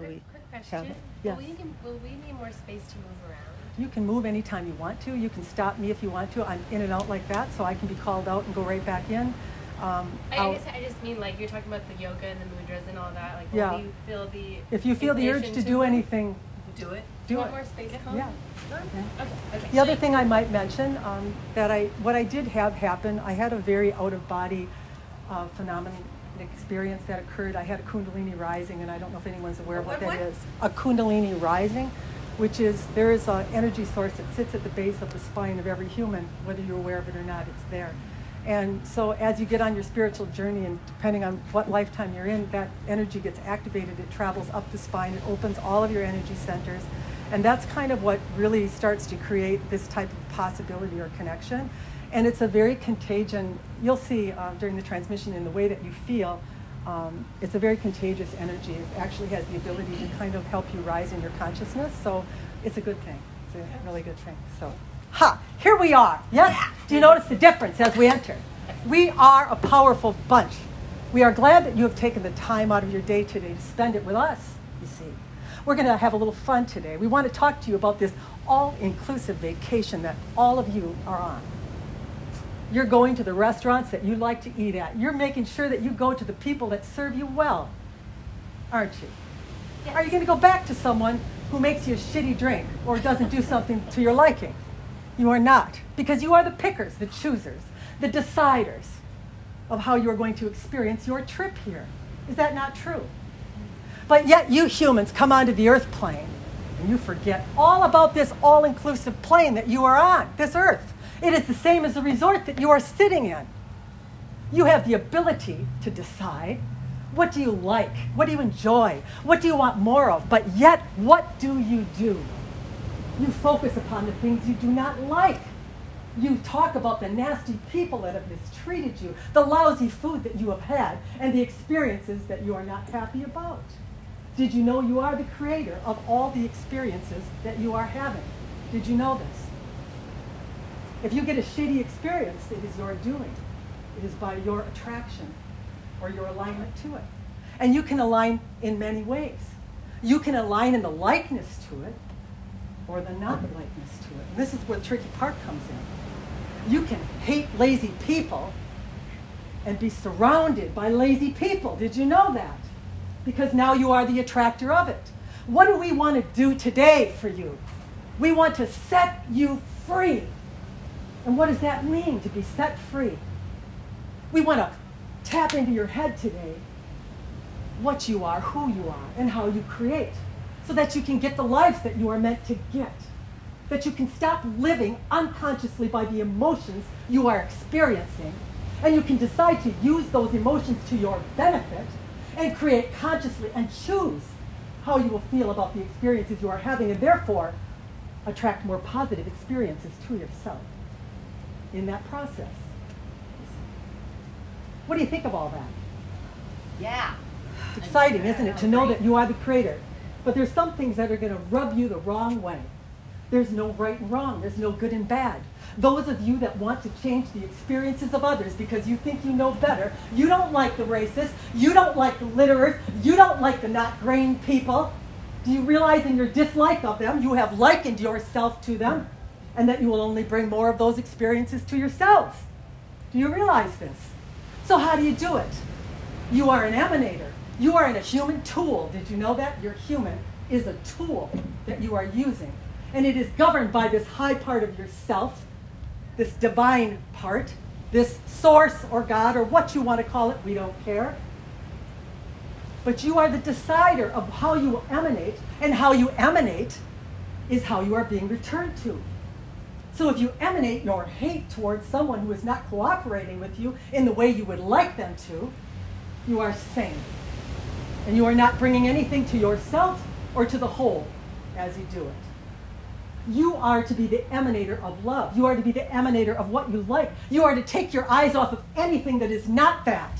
that we Quick, quick question. Yes. Will, we need, will we need more space to move around? You can move anytime you want to. You can stop me if you want to. I'm in and out like that, so I can be called out and go right back in. Um, I, I guess I just mean like you're talking about the yoga and the mudras and all that. Like, Yeah. you feel the if you feel the urge inclination to do anything, Do it. Do you it. want more space, Colin? Yeah. Okay. Okay. The other thing I might mention um, that I what I did have happen, I had a very out of body uh, phenomenon experience that occurred. I had a Kundalini rising, and I don't know if anyone's aware of what, What, that what? is. A Kundalini rising, which is there is an energy source that sits at the base of the spine of every human, whether you're aware of it or not. It's there. And so, as you get on your spiritual journey, and depending on what lifetime you're in, that energy gets activated. It travels up the spine. It opens all of your energy centers. And that's kind of what really starts to create this type of possibility or connection. And it's a very contagion, you'll see uh, during the transmission in the way that you feel, um, it's a very contagious energy. It actually has the ability to kind of help you rise in your consciousness. So it's a good thing. It's a really good thing. So, ha, here we are. Yes? Do you notice the difference as we enter? We are a powerful bunch. We are glad that you have taken the time out of your day today to spend it with us, you see. We're going to have a little fun today. We want to talk to you about this all inclusive vacation that all of you are on. You're going to the restaurants that you like to eat at. You're making sure that you go to the people that serve you well, aren't you? Yes. Are you going to go back to someone who makes you a shitty drink or doesn't do something to your liking? You are not, because you are the pickers, the choosers, the deciders of how you are going to experience your trip here. Is that not true? But yet, you humans come onto the earth plane and you forget all about this all inclusive plane that you are on, this earth. It is the same as the resort that you are sitting in. You have the ability to decide what do you like? What do you enjoy? What do you want more of? But yet, what do you do? You focus upon the things you do not like. You talk about the nasty people that have mistreated you, the lousy food that you have had, and the experiences that you are not happy about. Did you know you are the creator of all the experiences that you are having? Did you know this? If you get a shitty experience, it is your doing. It is by your attraction or your alignment to it. And you can align in many ways. You can align in the likeness to it or the not likeness to it. And this is where the tricky part comes in. You can hate lazy people and be surrounded by lazy people. Did you know that? Because now you are the attractor of it. What do we want to do today for you? We want to set you free. And what does that mean to be set free? We want to tap into your head today what you are, who you are, and how you create so that you can get the life that you are meant to get. That you can stop living unconsciously by the emotions you are experiencing, and you can decide to use those emotions to your benefit and create consciously and choose how you will feel about the experiences you are having, and therefore attract more positive experiences to yourself in that process. What do you think of all that? Yeah. It's exciting, isn't it, to know that you are the creator? But there's some things that are going to rub you the wrong way. There's no right and wrong, there's no good and bad. Those of you that want to change the experiences of others because you think you know better, you don't like the racists, you don't like the litterers, you don't like the not grain people. Do you realize in your dislike of them, you have likened yourself to them, and that you will only bring more of those experiences to yourselves? Do you realize this? So, how do you do it? You are an emanator. You are in a human tool. Did you know that? Your human is a tool that you are using. And it is governed by this high part of yourself, this divine part, this source or God or what you want to call it. We don't care. But you are the decider of how you will emanate, and how you emanate is how you are being returned to. So if you emanate your hate towards someone who is not cooperating with you in the way you would like them to, you are sane. And you are not bringing anything to yourself or to the whole as you do it. You are to be the emanator of love. You are to be the emanator of what you like. You are to take your eyes off of anything that is not that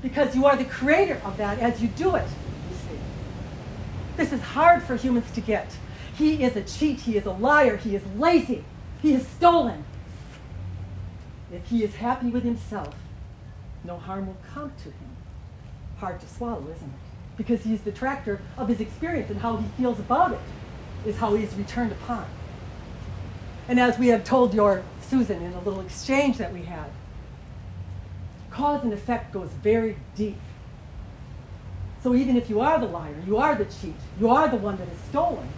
because you are the creator of that as you do it, you see. This is hard for humans to get. He is a cheat. He is a liar. He is lazy. He is stolen. If he is happy with himself, no harm will come to him. Hard to swallow, isn't it? because he is the tractor of his experience and how he feels about it is how he is returned upon. And as we have told your Susan in a little exchange that we had, cause and effect goes very deep. So even if you are the liar, you are the cheat, you are the one that has stolen,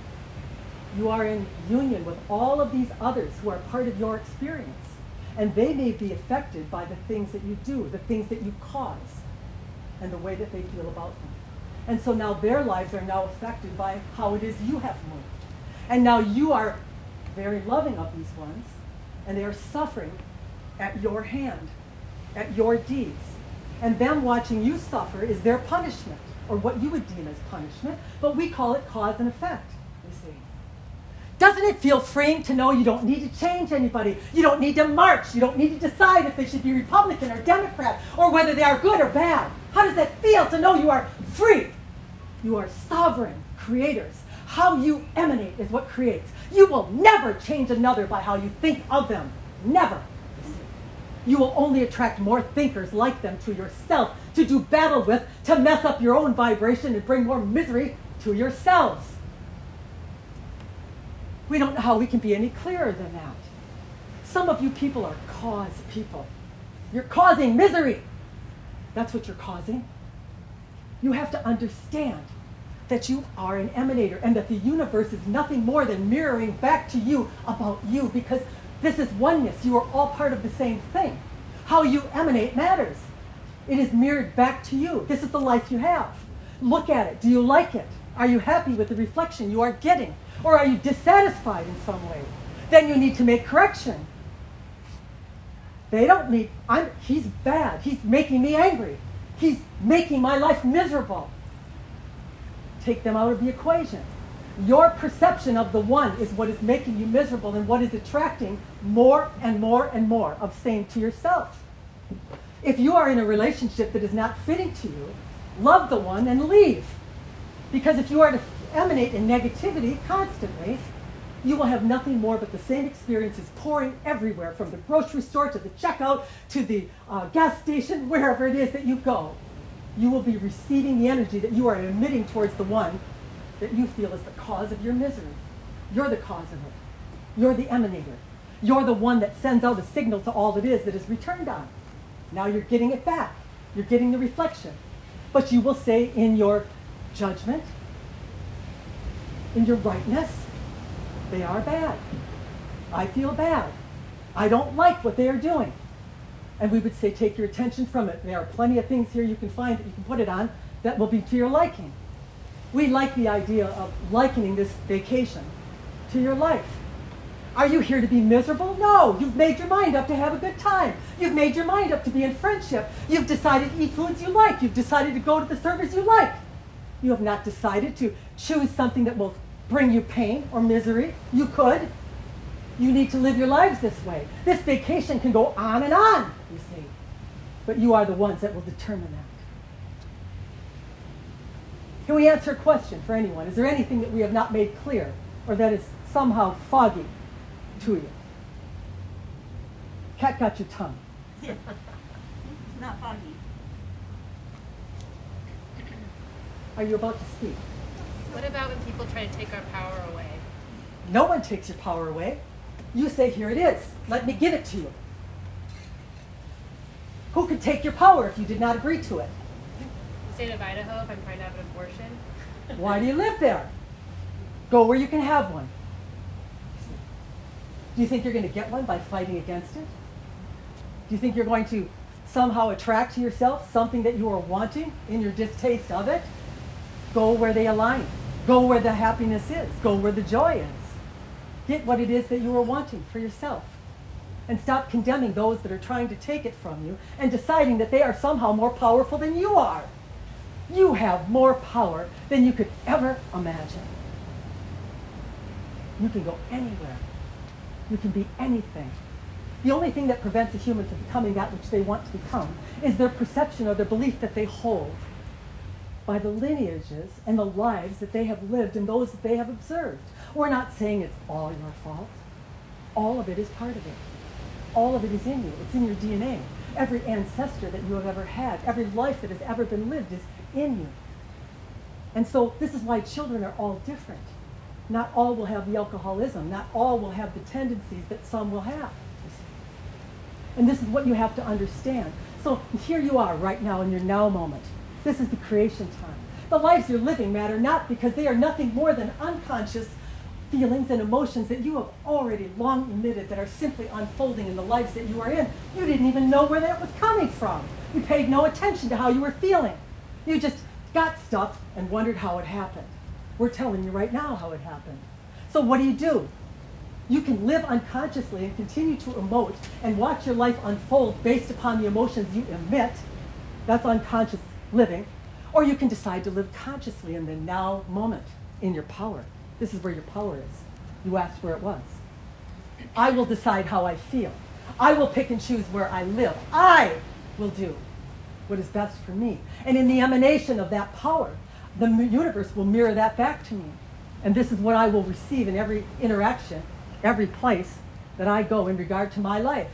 you are in union with all of these others who are part of your experience. And they may be affected by the things that you do, the things that you cause, and the way that they feel about them. And so now their lives are now affected by how it is you have moved. And now you are very loving of these ones, and they are suffering at your hand, at your deeds. And them watching you suffer is their punishment, or what you would deem as punishment, but we call it cause and effect. Doesn't it feel freeing to know you don't need to change anybody? You don't need to march. You don't need to decide if they should be Republican or Democrat or whether they are good or bad. How does that feel to know you are free? You are sovereign creators. How you emanate is what creates. You will never change another by how you think of them. Never. You will only attract more thinkers like them to yourself to do battle with, to mess up your own vibration and bring more misery to yourselves. We don't know how we can be any clearer than that. Some of you people are cause people. You're causing misery. That's what you're causing. You have to understand that you are an emanator and that the universe is nothing more than mirroring back to you about you because this is oneness. You are all part of the same thing. How you emanate matters. It is mirrored back to you. This is the life you have. Look at it. Do you like it? Are you happy with the reflection you are getting? Or are you dissatisfied in some way? Then you need to make correction. They don't need, I'm, he's bad. He's making me angry. He's making my life miserable. Take them out of the equation. Your perception of the one is what is making you miserable and what is attracting more and more and more of same to yourself. If you are in a relationship that is not fitting to you, love the one and leave. Because if you are to emanate in negativity constantly, you will have nothing more but the same experiences pouring everywhere from the grocery store to the checkout to the uh, gas station, wherever it is that you go. You will be receiving the energy that you are emitting towards the one that you feel is the cause of your misery. You're the cause of it. You're the emanator. You're the one that sends out a signal to all that is that is returned on. Now you're getting it back. You're getting the reflection. But you will say in your judgment, in your rightness, they are bad. I feel bad. I don't like what they are doing. And we would say, take your attention from it. There are plenty of things here you can find that you can put it on that will be to your liking. We like the idea of likening this vacation to your life. Are you here to be miserable? No. You've made your mind up to have a good time. You've made your mind up to be in friendship. You've decided to eat foods you like. You've decided to go to the service you like. You have not decided to choose something that will bring you pain or misery. You could. You need to live your lives this way. This vacation can go on and on, you see. But you are the ones that will determine that. Can we answer a question for anyone? Is there anything that we have not made clear or that is somehow foggy to you? Cat got your tongue. it's not foggy. Are you about to speak? What about when people try to take our power away? No one takes your power away. You say, Here it is. Let me give it to you. Who could take your power if you did not agree to it? The state of Idaho, if I'm trying to have an abortion. Why do you live there? Go where you can have one. Do you think you're going to get one by fighting against it? Do you think you're going to somehow attract to yourself something that you are wanting in your distaste of it? Go where they align. Go where the happiness is. Go where the joy is. Get what it is that you are wanting for yourself. And stop condemning those that are trying to take it from you and deciding that they are somehow more powerful than you are. You have more power than you could ever imagine. You can go anywhere. You can be anything. The only thing that prevents a human from becoming that which they want to become is their perception or their belief that they hold by the lineages and the lives that they have lived and those that they have observed. We're not saying it's all your fault. All of it is part of it. All of it is in you. It's in your DNA. Every ancestor that you have ever had, every life that has ever been lived is in you. And so this is why children are all different. Not all will have the alcoholism. Not all will have the tendencies that some will have. And this is what you have to understand. So here you are right now in your now moment. This is the creation time. The lives you're living matter not because they are nothing more than unconscious feelings and emotions that you have already long emitted that are simply unfolding in the lives that you are in. You didn't even know where that was coming from. You paid no attention to how you were feeling. You just got stuff and wondered how it happened. We're telling you right now how it happened. So what do you do? You can live unconsciously and continue to emote and watch your life unfold based upon the emotions you emit. That's unconscious living. Or you can decide to live consciously in the now moment, in your power. This is where your power is. You asked where it was. I will decide how I feel. I will pick and choose where I live. I will do what is best for me. And in the emanation of that power, the universe will mirror that back to me. And this is what I will receive in every interaction every place that I go in regard to my life.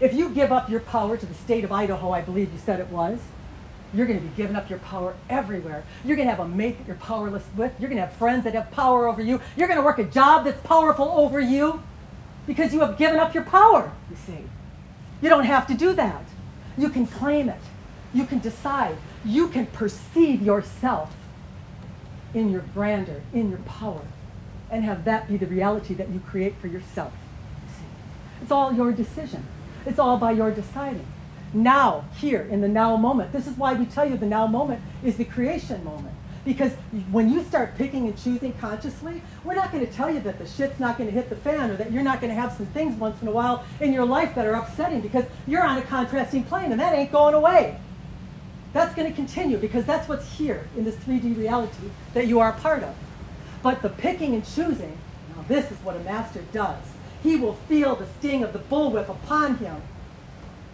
If you give up your power to the state of Idaho, I believe you said it was, you're going to be giving up your power everywhere. You're going to have a mate that you're powerless with. You're going to have friends that have power over you. You're going to work a job that's powerful over you because you have given up your power, you see. You don't have to do that. You can claim it. You can decide. You can perceive yourself in your grandeur, in your power and have that be the reality that you create for yourself. You see. It's all your decision. It's all by your deciding. Now, here, in the now moment, this is why we tell you the now moment is the creation moment. Because when you start picking and choosing consciously, we're not going to tell you that the shit's not going to hit the fan or that you're not going to have some things once in a while in your life that are upsetting because you're on a contrasting plane and that ain't going away. That's going to continue because that's what's here in this 3D reality that you are a part of. But the picking and choosing, now this is what a master does. He will feel the sting of the bullwhip upon him,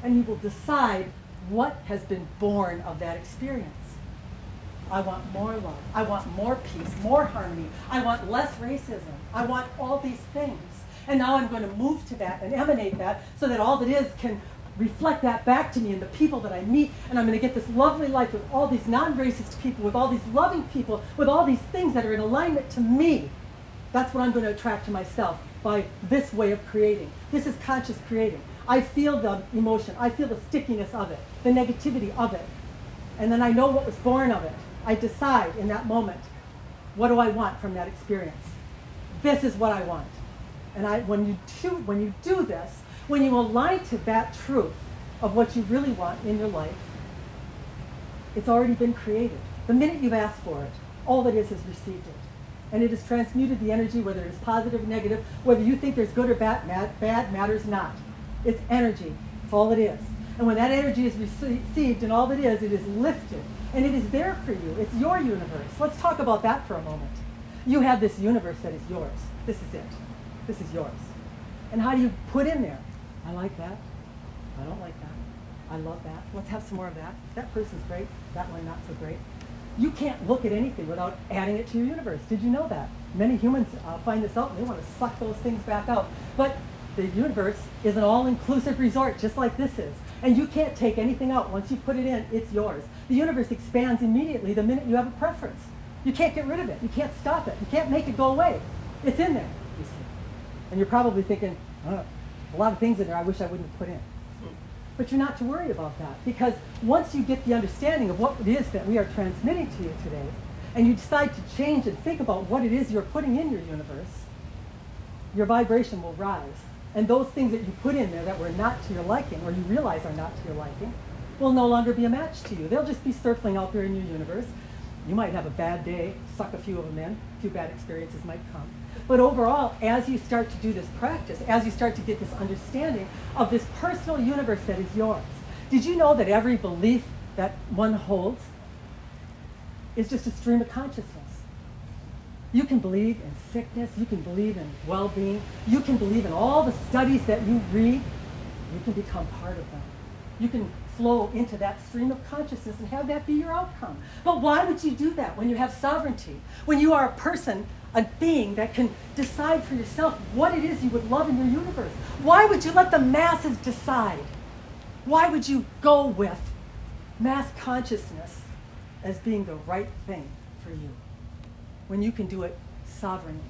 and you will decide what has been born of that experience. I want more love. I want more peace, more harmony. I want less racism. I want all these things. And now I'm going to move to that and emanate that so that all that is can reflect that back to me and the people that I meet, and I'm going to get this lovely life with all these non racist people, with all these loving people, with all these things that are in alignment to me. That's what I'm going to attract to myself by this way of creating. This is conscious creating. I feel the emotion, I feel the stickiness of it, the negativity of it. And then I know what was born of it. I decide in that moment, what do I want from that experience? This is what I want. And I, when, you do, when you do this, when you align to that truth of what you really want in your life, it's already been created. The minute you've asked for it, all that is has received it. And it has transmuted the energy, whether it's positive or negative, whether you think there's good or bad, bad matters not. It's energy. It's all it is. And when that energy is received and all that is, it is lifted. And it is there for you. It's your universe. Let's talk about that for a moment. You have this universe that is yours. This is it. This is yours. And how do you put in there? I like that. I don't like that. I love that. Let's have some more of that. That person's great. That one not so great. You can't look at anything without adding it to your universe. Did you know that? Many humans uh, find this out and they want to suck those things back out. But the universe is an all-inclusive resort, just like this is. And you can't take anything out. Once you put it in, it's yours. The universe expands immediately the minute you have a preference. You can't get rid of it. You can't stop it. You can't make it go away. It's in there, you see. And you're probably thinking, oh, a lot of things in there I wish I wouldn't have put in. But you're not to worry about that because once you get the understanding of what it is that we are transmitting to you today, and you decide to change and think about what it is you're putting in your universe, your vibration will rise. And those things that you put in there that were not to your liking, or you realize are not to your liking, will no longer be a match to you. They'll just be circling out there in your universe. You might have a bad day, suck a few of them in, a few bad experiences might come. But overall, as you start to do this practice, as you start to get this understanding of this personal universe that is yours, did you know that every belief that one holds is just a stream of consciousness? You can believe in sickness, you can believe in well being, you can believe in all the studies that you read, you can become part of them. You can flow into that stream of consciousness and have that be your outcome. But why would you do that when you have sovereignty? When you are a person a being that can decide for yourself what it is you would love in your universe. Why would you let the masses decide? Why would you go with mass consciousness as being the right thing for you. When you can do it sovereignly,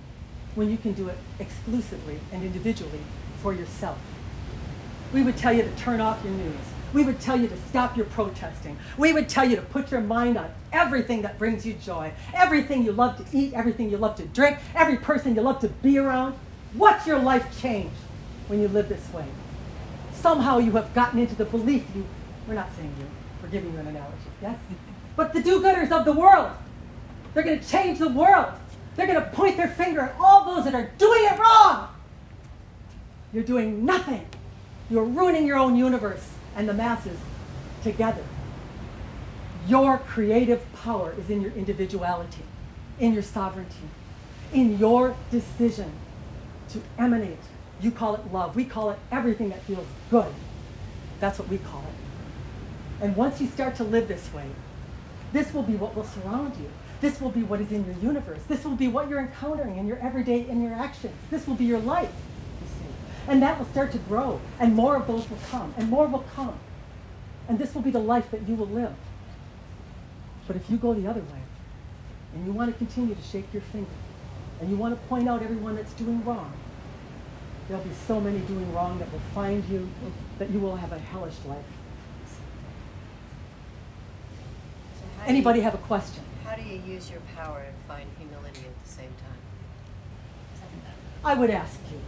when you can do it exclusively and individually for yourself. We would tell you to turn off your news. We would tell you to stop your protesting. We would tell you to put your mind on everything that brings you joy, everything you love to eat, everything you love to drink, every person you love to be around. What's your life change when you live this way? Somehow you have gotten into the belief you, we're not saying you, we're giving you an analogy, yes? But the do gooders of the world, they're going to change the world. They're going to point their finger at all those that are doing it wrong. You're doing nothing. You're ruining your own universe and the masses together. Your creative power is in your individuality, in your sovereignty, in your decision to emanate. You call it love. We call it everything that feels good. That's what we call it. And once you start to live this way, this will be what will surround you. This will be what is in your universe. This will be what you're encountering in your everyday interactions. This will be your life. And that will start to grow, and more of those will come, and more will come. And this will be the life that you will live. But if you go the other way, and you want to continue to shake your finger, and you want to point out everyone that's doing wrong, there'll be so many doing wrong that will find you, that you will have a hellish life. Anybody you- have a question? How do you use your power and find humility at the same time? I would ask you,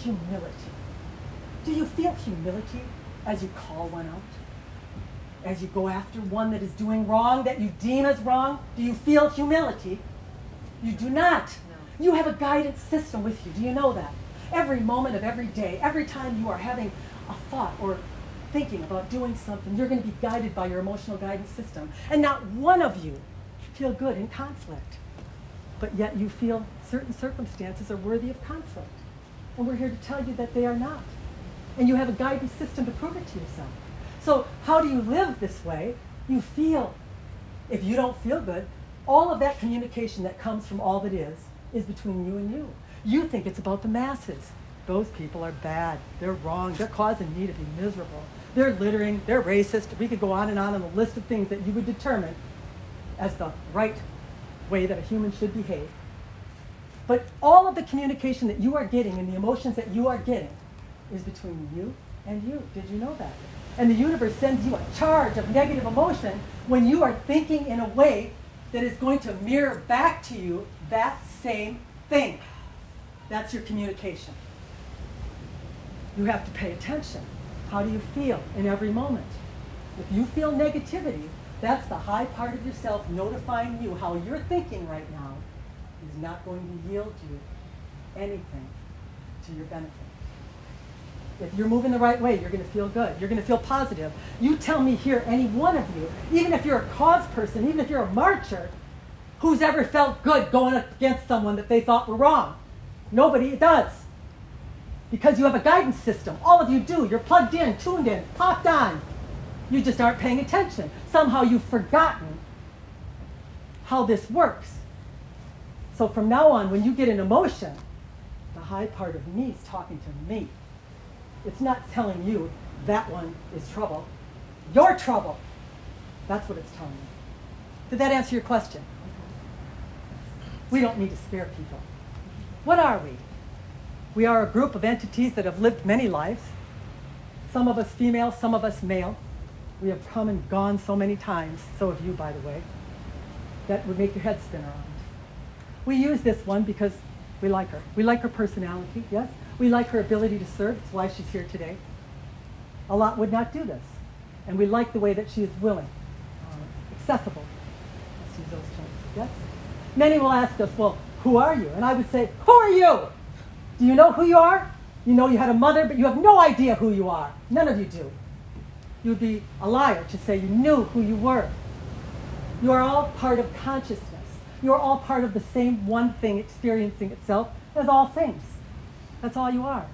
humility. Do you feel humility as you call one out? As you go after one that is doing wrong, that you deem as wrong? Do you feel humility? You do not. No. You have a guidance system with you. Do you know that? Every moment of every day, every time you are having a thought or thinking about doing something, you're going to be guided by your emotional guidance system. And not one of you feel good in conflict but yet you feel certain circumstances are worthy of conflict. And we're here to tell you that they are not. And you have a guidance system to prove it to yourself. So, how do you live this way? You feel. If you don't feel good, all of that communication that comes from all that is, is between you and you. You think it's about the masses. Those people are bad. They're wrong. They're causing me to be miserable. They're littering. They're racist. We could go on and on on the list of things that you would determine as the right way that a human should behave. But all of the communication that you are getting and the emotions that you are getting is between you and you. Did you know that? And the universe sends you a charge of negative emotion when you are thinking in a way that is going to mirror back to you that same thing. That's your communication. You have to pay attention. How do you feel in every moment? If you feel negativity, that's the high part of yourself notifying you how you're thinking right now is not going to yield you anything to your benefit. If you're moving the right way, you're going to feel good. You're going to feel positive. You tell me here, any one of you, even if you're a cause person, even if you're a marcher, who's ever felt good going against someone that they thought were wrong? Nobody does. Because you have a guidance system. All of you do. You're plugged in, tuned in, popped on. You just aren't paying attention. Somehow you've forgotten how this works. So from now on, when you get an emotion, the high part of me is talking to me. It's not telling you that one is trouble. You're trouble. That's what it's telling you. Did that answer your question? We don't need to spare people. What are we? We are a group of entities that have lived many lives. Some of us female, some of us male. We have come and gone so many times, so have you, by the way, that would make your head spin around. We use this one because we like her. We like her personality, yes? We like her ability to serve. That's why she's here today. A lot would not do this. And we like the way that she is willing, uh, accessible. Let's use those terms, yes? Many will ask us, well, who are you? And I would say, who are you? Do you know who you are? You know you had a mother, but you have no idea who you are. None of you do. You would be a liar to say you knew who you were. You are all part of consciousness. You are all part of the same one thing experiencing itself as all things. That's all you are.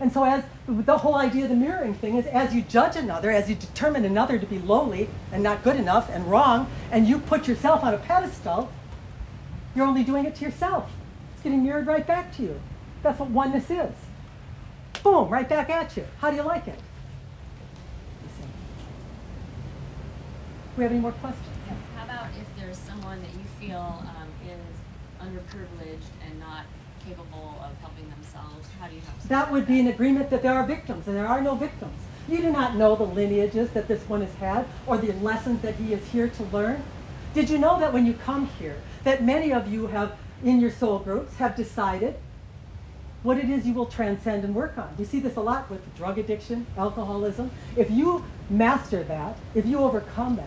And so, as the whole idea of the mirroring thing is, as you judge another, as you determine another to be lowly and not good enough and wrong, and you put yourself on a pedestal, you're only doing it to yourself. It's getting mirrored right back to you. That's what oneness is. Boom, right back at you. How do you like it? You see. We have any more questions? Yes. How about if there's someone that you feel um, is underprivileged and not capable of helping themselves, how do you help? That would be an agreement that there are victims, and there are no victims. You do not know the lineages that this one has had or the lessons that he is here to learn. Did you know that when you come here, that many of you have, in your soul groups, have decided what it is you will transcend and work on? We see this a lot with drug addiction, alcoholism. If you master that, if you overcome that,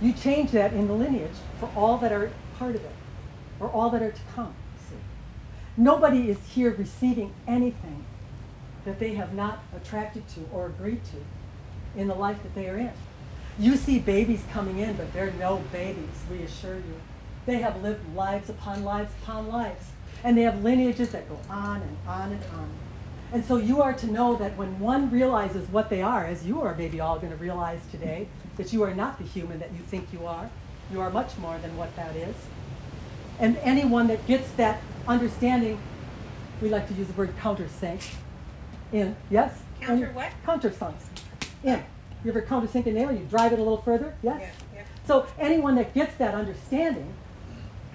you change that in the lineage for all that are part of it, or all that are to come. See? Nobody is here receiving anything that they have not attracted to or agreed to in the life that they are in. You see babies coming in, but they're no babies, we assure you. They have lived lives upon lives upon lives. And they have lineages that go on and on and on. And so you are to know that when one realizes what they are, as you are maybe all going to realize today, that you are not the human that you think you are. You are much more than what that is. And anyone that gets that understanding, we like to use the word countersink. In, yes? Counter And- what? Countersunks. In. You ever countersink a nail? You drive it a little further? Yes? Yeah, yeah. So anyone that gets that understanding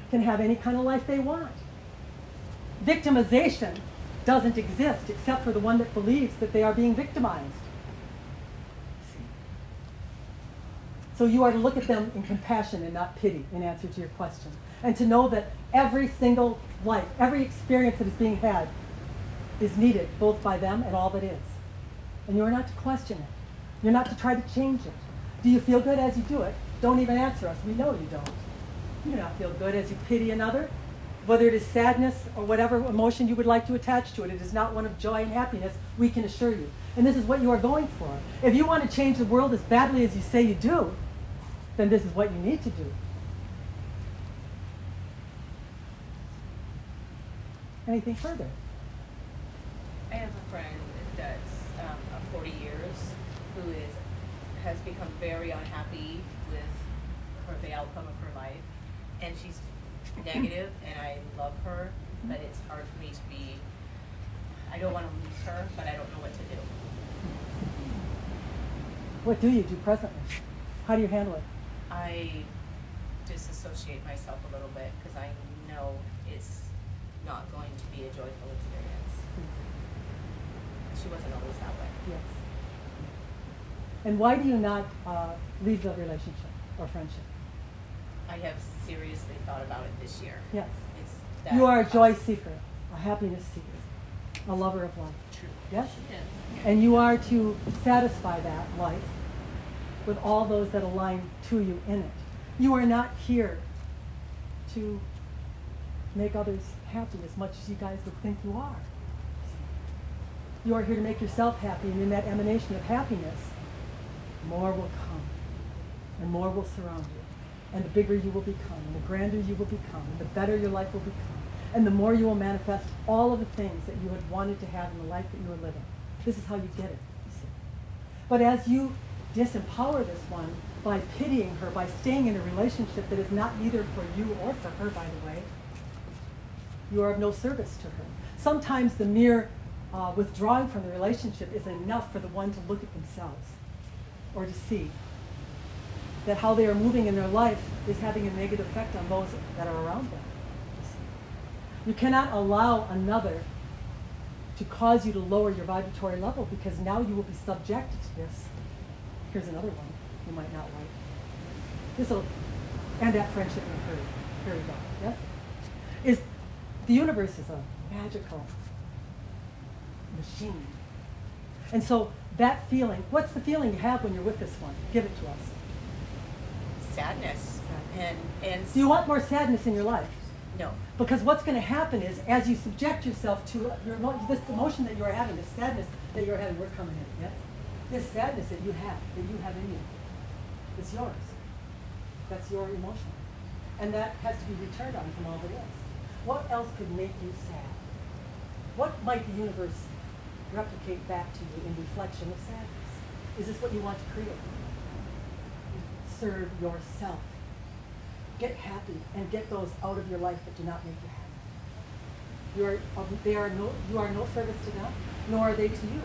can have any kind of life they want. Victimization doesn't exist except for the one that believes that they are being victimized. So you are to look at them in compassion and not pity in answer to your question. And to know that every single life, every experience that is being had is needed both by them and all that is. And you are not to question it. You're not to try to change it. Do you feel good as you do it? Don't even answer us. We know you don't. You do not feel good as you pity another. Whether it is sadness or whatever emotion you would like to attach to it, it is not one of joy and happiness, we can assure you. And this is what you are going for. If you want to change the world as badly as you say you do, then this is what you need to do. Anything further? I have a friend that's um, 40 years who is has become very unhappy with her, the outcome of her life, and she's negative, and I love her, but it's hard for me to be. I don't want to lose her, but I don't know what to do. What do you do presently? How do you handle it? I disassociate myself a little bit because I know it's not going to be a joyful experience. She wasn't always that way. Yes. And why do you not uh, leave the relationship or friendship? I have seriously thought about it this year. Yes. You are a joy seeker, a happiness seeker, a lover of life. True. Yes? Yes. And you are to satisfy that life with all those that align to you in it. You are not here to make others happy as much as you guys would think you are. You are here to make yourself happy, and in that emanation of happiness, more will come, and more will surround you, and the bigger you will become, and the grander you will become, and the better your life will become, and the more you will manifest all of the things that you had wanted to have in the life that you are living. This is how you get it. You see. But as you disempower this one by pitying her, by staying in a relationship that is not either for you or for her, by the way, you are of no service to her. Sometimes the mere uh, withdrawing from the relationship is enough for the one to look at themselves or to see that how they are moving in their life is having a negative effect on those that are around them. You cannot allow another to cause you to lower your vibratory level because now you will be subjected to this. Here's another one you might not like. This will end that friendship in a hurry. Here we go. Yes? Is the universe is a magical machine. And so that feeling, what's the feeling you have when you're with this one? Give it to us. Sadness. And and Do you want more sadness in your life? no. Because what's going to happen is, as you subject yourself to your this emotion that you're having, this sadness that you're having, we're coming in, yes? This sadness that you have, that you have in you, it's yours. That's your emotion. And that has to be returned on from all that is. What else could make you sad? What might the universe replicate back to you in reflection of sadness? Is this what you want to create? Serve yourself. Get happy and get those out of your life that do not make you happy. You are, they are no, you are no service to them, nor are they to you.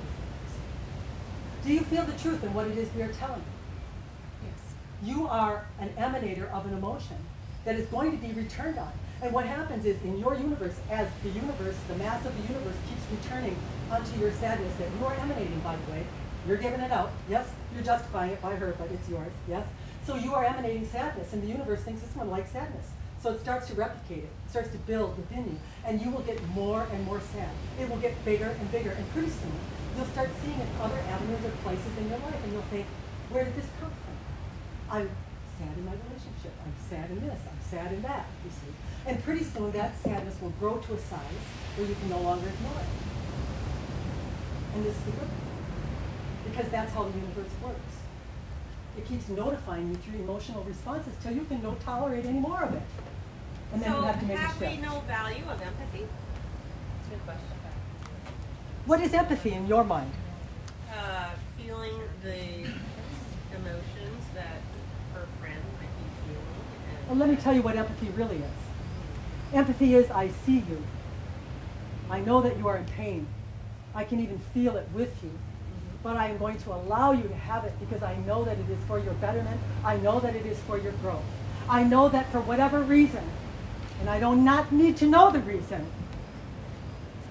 Do you feel the truth in what it is we are telling you? Yes. You are an emanator of an emotion that is going to be returned on. And what happens is in your universe, as the universe, the mass of the universe keeps returning onto your sadness that you are emanating, by the way, you're giving it out. Yes, you're justifying it by her, but it's yours. Yes? So you are emanating sadness, and the universe thinks this one likes sadness. So it starts to replicate it, it starts to build within you, and you will get more and more sad. It will get bigger and bigger, and pretty soon you'll start seeing it other avenues or places in your life, and you'll think, where did this come from? I'm sad in my relationship. I'm sad in this. I'm sad in that, you see. And pretty soon that sadness will grow to a size where you can no longer ignore it. And this is a good thing. Because that's how the universe works. It keeps notifying you through emotional responses till you can no tolerate any more of it. And then so you have to make a have shift. we no value of empathy? That's a good question. What is empathy in your mind? Uh, feeling the emotions that her friend might be feeling. Well, let me tell you what empathy really is. Empathy is I see you. I know that you are in pain. I can even feel it with you. But I am going to allow you to have it because I know that it is for your betterment. I know that it is for your growth. I know that for whatever reason, and I do not need to know the reason,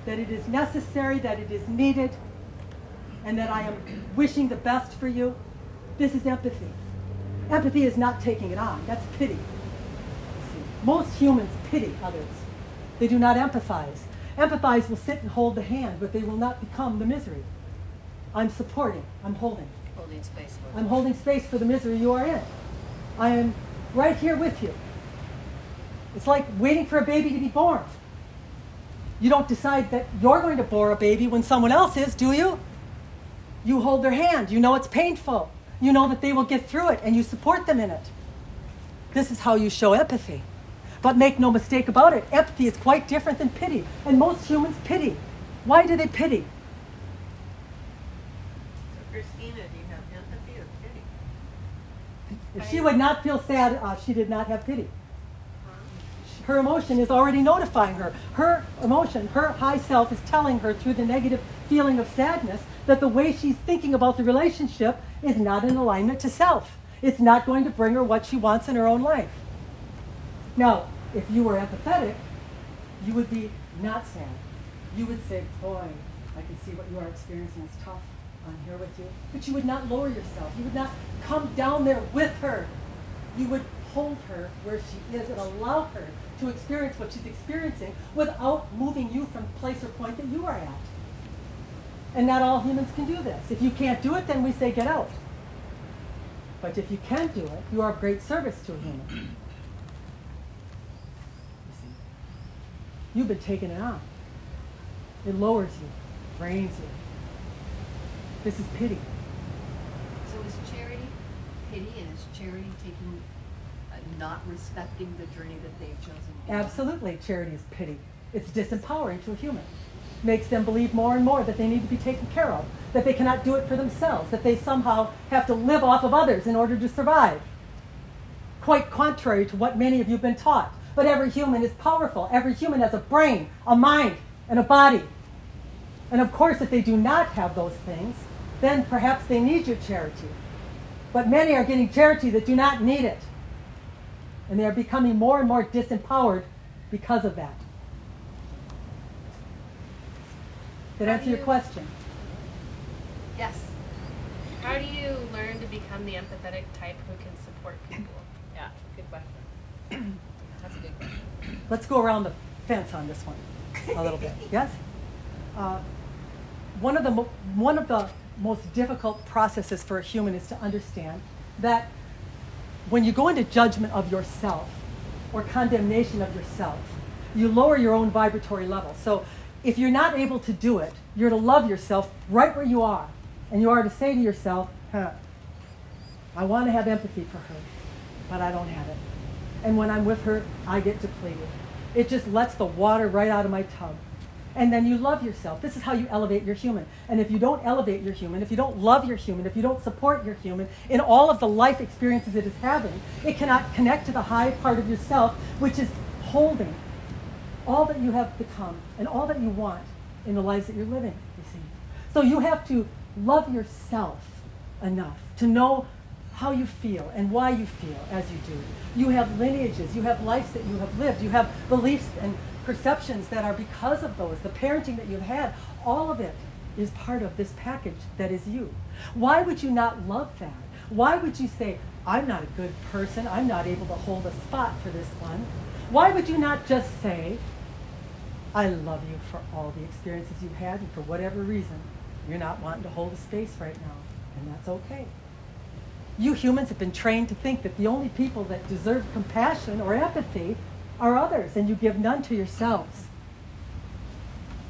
that it is necessary, that it is needed, and that I am wishing the best for you. This is empathy. Empathy is not taking it on. That's pity. Most humans pity others. They do not empathize. Empathize will sit and hold the hand, but they will not become the misery. I'm supporting. I'm holding. Holding space for I'm holding space for the misery you are in. I am right here with you. It's like waiting for a baby to be born. You don't decide that you're going to bore a baby when someone else is, do you? You hold their hand. You know it's painful. You know that they will get through it, and you support them in it. This is how you show empathy. But make no mistake about it, empathy is quite different than pity. And most humans pity. Why do they pity? Christina, do you have empathy or pity? If she would not feel sad, uh, she did not have pity. Her emotion is already notifying her. Her emotion, her high self, is telling her through the negative feeling of sadness that the way she's thinking about the relationship is not in alignment to self. It's not going to bring her what she wants in her own life. Now, if you were empathetic, you would be not sad. You would say, Boy, I can see what you are experiencing is tough. I'm here with you. But you would not lower yourself. You would not come down there with her. You would hold her where she is and allow her to experience what she's experiencing without moving you from place or point that you are at. And not all humans can do this. If you can't do it, then we say get out. But if you can do it, you are of great service to a human. You see. You've been taking it on. It lowers you, drains you. This is pity. So is charity pity and is charity taking, uh, not respecting the journey that they've chosen? to be on? Absolutely, charity is pity. It's disempowering to a human. Makes them believe more and more that they need to be taken care of, that they cannot do it for themselves, that they somehow have to live off of others in order to survive. Quite contrary to what many of you have been taught. But every human is powerful. Every human has a brain, a mind, and a body. And of course, if they do not have those things, then perhaps they need your charity. But many are getting charity that do not need it. And they are becoming more and more disempowered because of that. Did that How answer do your question? Yes. How do you learn to become the empathetic type who can support people? Yeah, good question. That's a good question. Let's go around the fence on this one a little bit. Yes? Uh, one, of the one of the most difficult processes for a human is to understand that when you go into judgment of yourself or condemnation of yourself, you lower your own vibratory level. So if you're not able to do it, you're to love yourself right where you are. And you are to say to yourself, huh, I want to have empathy for her, but I don't have it. And when I'm with her, I get depleted. It just lets the water right out of my tub. And then you love yourself. This is how you elevate your human. And if you don't elevate your human, if you don't love your human, if you don't support your human in all of the life experiences it is having, it cannot connect to the high part of yourself, which is holding all that you have become and all that you want in the lives that you're living, you see. So you have to love yourself enough to know how you feel and why you feel as you do. You have lineages, you have lives that you have lived, you have beliefs and perceptions that are because of those, the parenting that you've had, all of it is part of this package that is you. Why would you not love that? Why would you say, I'm not a good person, I'm not able to hold a spot for this one? Why would you not just say, I love you for all the experiences you've had, and for whatever reason, you're not wanting to hold a space right now, and that's okay. You humans have been trained to think that the only people that deserve compassion or empathy are others, and you give none to yourselves.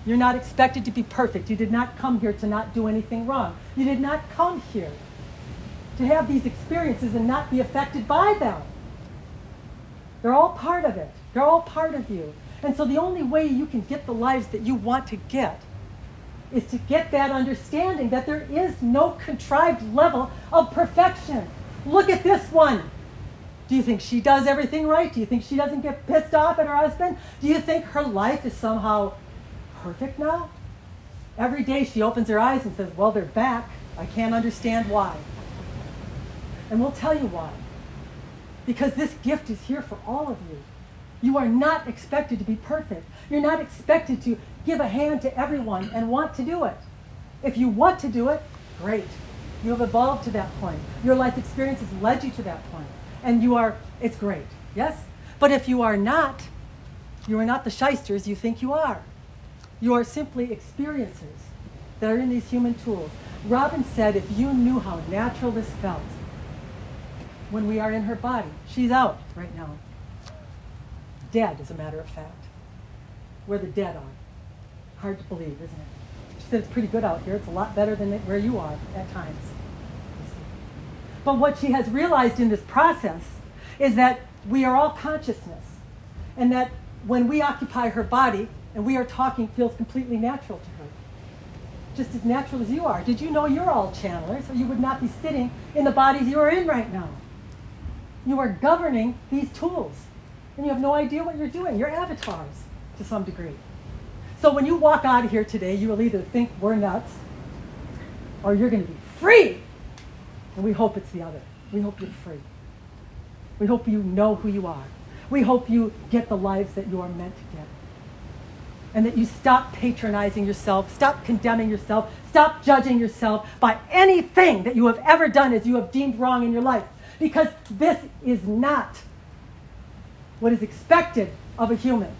You're not expected to be perfect. You did not come here to not do anything wrong. You did not come here to have these experiences and not be affected by them. They're all part of it, they're all part of you. And so the only way you can get the lives that you want to get is to get that understanding that there is no contrived level of perfection. Look at this one. Do you think she does everything right? Do you think she doesn't get pissed off at her husband? Do you think her life is somehow perfect now? Every day she opens her eyes and says, Well, they're back. I can't understand why. And we'll tell you why. Because this gift is here for all of you. You are not expected to be perfect. You're not expected to give a hand to everyone and want to do it. If you want to do it, great. You have evolved to that point. Your life experience has led you to that point. And you are, it's great. Yes? But if you are not, you are not the shysters you think you are. You are simply experiences that are in these human tools. Robin said, if you knew how natural this felt when we are in her body, she's out right now. Dead, as a matter of fact. Where the dead are. Hard to believe, isn't it? She said it's pretty good out here. It's a lot better than where you are at times. But what she has realized in this process is that we are all consciousness. And that when we occupy her body and we are talking feels completely natural to her. Just as natural as you are. Did you know you're all channelers or you would not be sitting in the bodies you are in right now? You are governing these tools. And you have no idea what you're doing. You're avatars to some degree. So when you walk out of here today, you will either think we're nuts or you're going to be free. And we hope it's the other. We hope you're free. We hope you know who you are. We hope you get the lives that you are meant to get. And that you stop patronizing yourself, stop condemning yourself, stop judging yourself by anything that you have ever done as you have deemed wrong in your life. Because this is not what is expected of a human.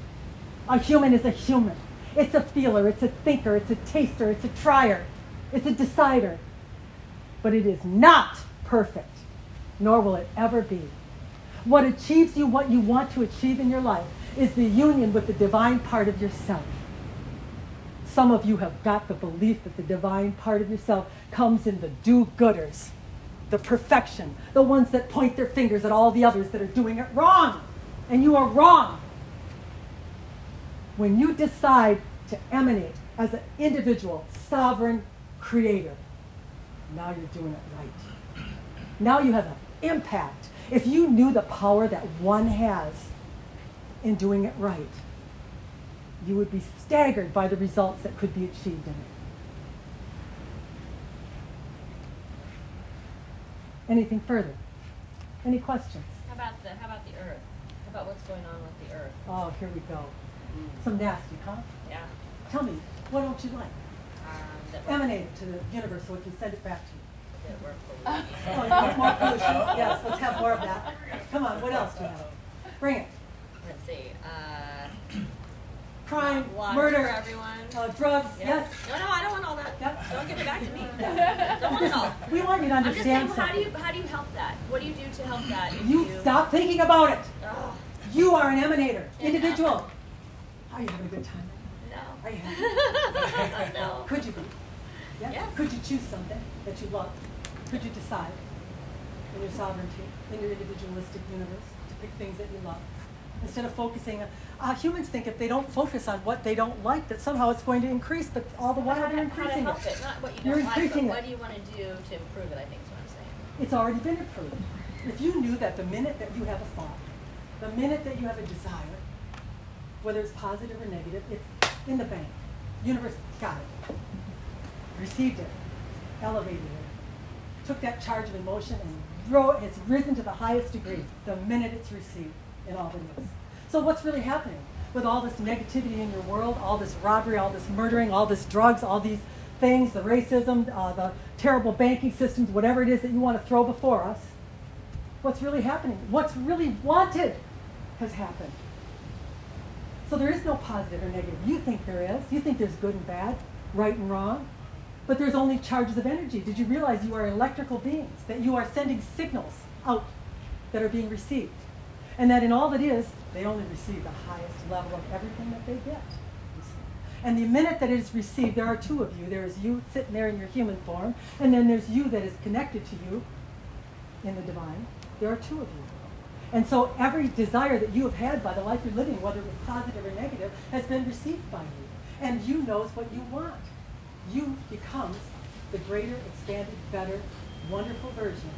A human is a human. It's a feeler, it's a thinker, it's a taster, it's a trier, it's a decider. But it is not perfect, nor will it ever be. What achieves you what you want to achieve in your life is the union with the divine part of yourself. Some of you have got the belief that the divine part of yourself comes in the do gooders, the perfection, the ones that point their fingers at all the others that are doing it wrong. And you are wrong when you decide to emanate as an individual, sovereign creator, now you're doing it right. Now you have an impact. If you knew the power that one has in doing it right, you would be staggered by the results that could be achieved in it. Anything further? Any questions? How about the, how about the earth? How about what's going on with the earth? Oh, here we go. Some nasty, huh? Yeah. Tell me, what don't you like? Um, that we're, Emanate to the universe so we can send it back to you. that we're. Oh, you want more pollution? Yes, let's have more of that. Come on, what else do you have? Bring it. Let's see, uh, Crime, water murder, for everyone. uh, drugs, Yeah. yes. No, no, I don't want all that. Yep. Don't give it back to me. Don't want it all. We want you to I'm just saying, understand how do you, how do you help that? What do you do to help that? if You stop thinking about it. Ugh, You are an emanator, Yeah. individual. Are you having a good time? No. Are you happy? no. Could you be? Yeah? Yes. Could you choose something that you love? Could you decide in your sovereignty, in your individualistic universe, to pick things that you love? Instead of focusing on, uh, humans think if they don't focus on what they don't like, that somehow it's going to increase, but all the while they're to, how to increasing it. it, not what you You're don't like, but increasing it. what do you want to do to improve it, I think is what I'm saying. It's already been improved. If you knew that the minute that you have a thought, the minute that you have a desire, whether it's positive or negative, it's in the bank. Universe got it, received it, elevated it, took that charge of emotion and grow, it's risen to the highest degree the minute it's received in all that is. So what's really happening with all this negativity in your world, all this robbery, all this murdering, all this drugs, all these things, the racism, uh, the terrible banking systems, whatever it is that you want to throw before us? What's really happening? What's really wanted has happened. So there is no positive or negative. You think there is. You think there's good and bad, right and wrong. But there's only charges of energy. Did you realize you are electrical beings, that you are sending signals out that are being received? And that in all that is, they only receive the highest level of everything that they get. And the minute that it is received, there are two of you. There is you sitting there in your human form, and then there's you that is connected to you in the divine. There are two of you. And so every desire that you have had by the life you're living, whether it was positive or negative, has been received by you. And you knows what you want. You becomes the greater, expanded, better, wonderful version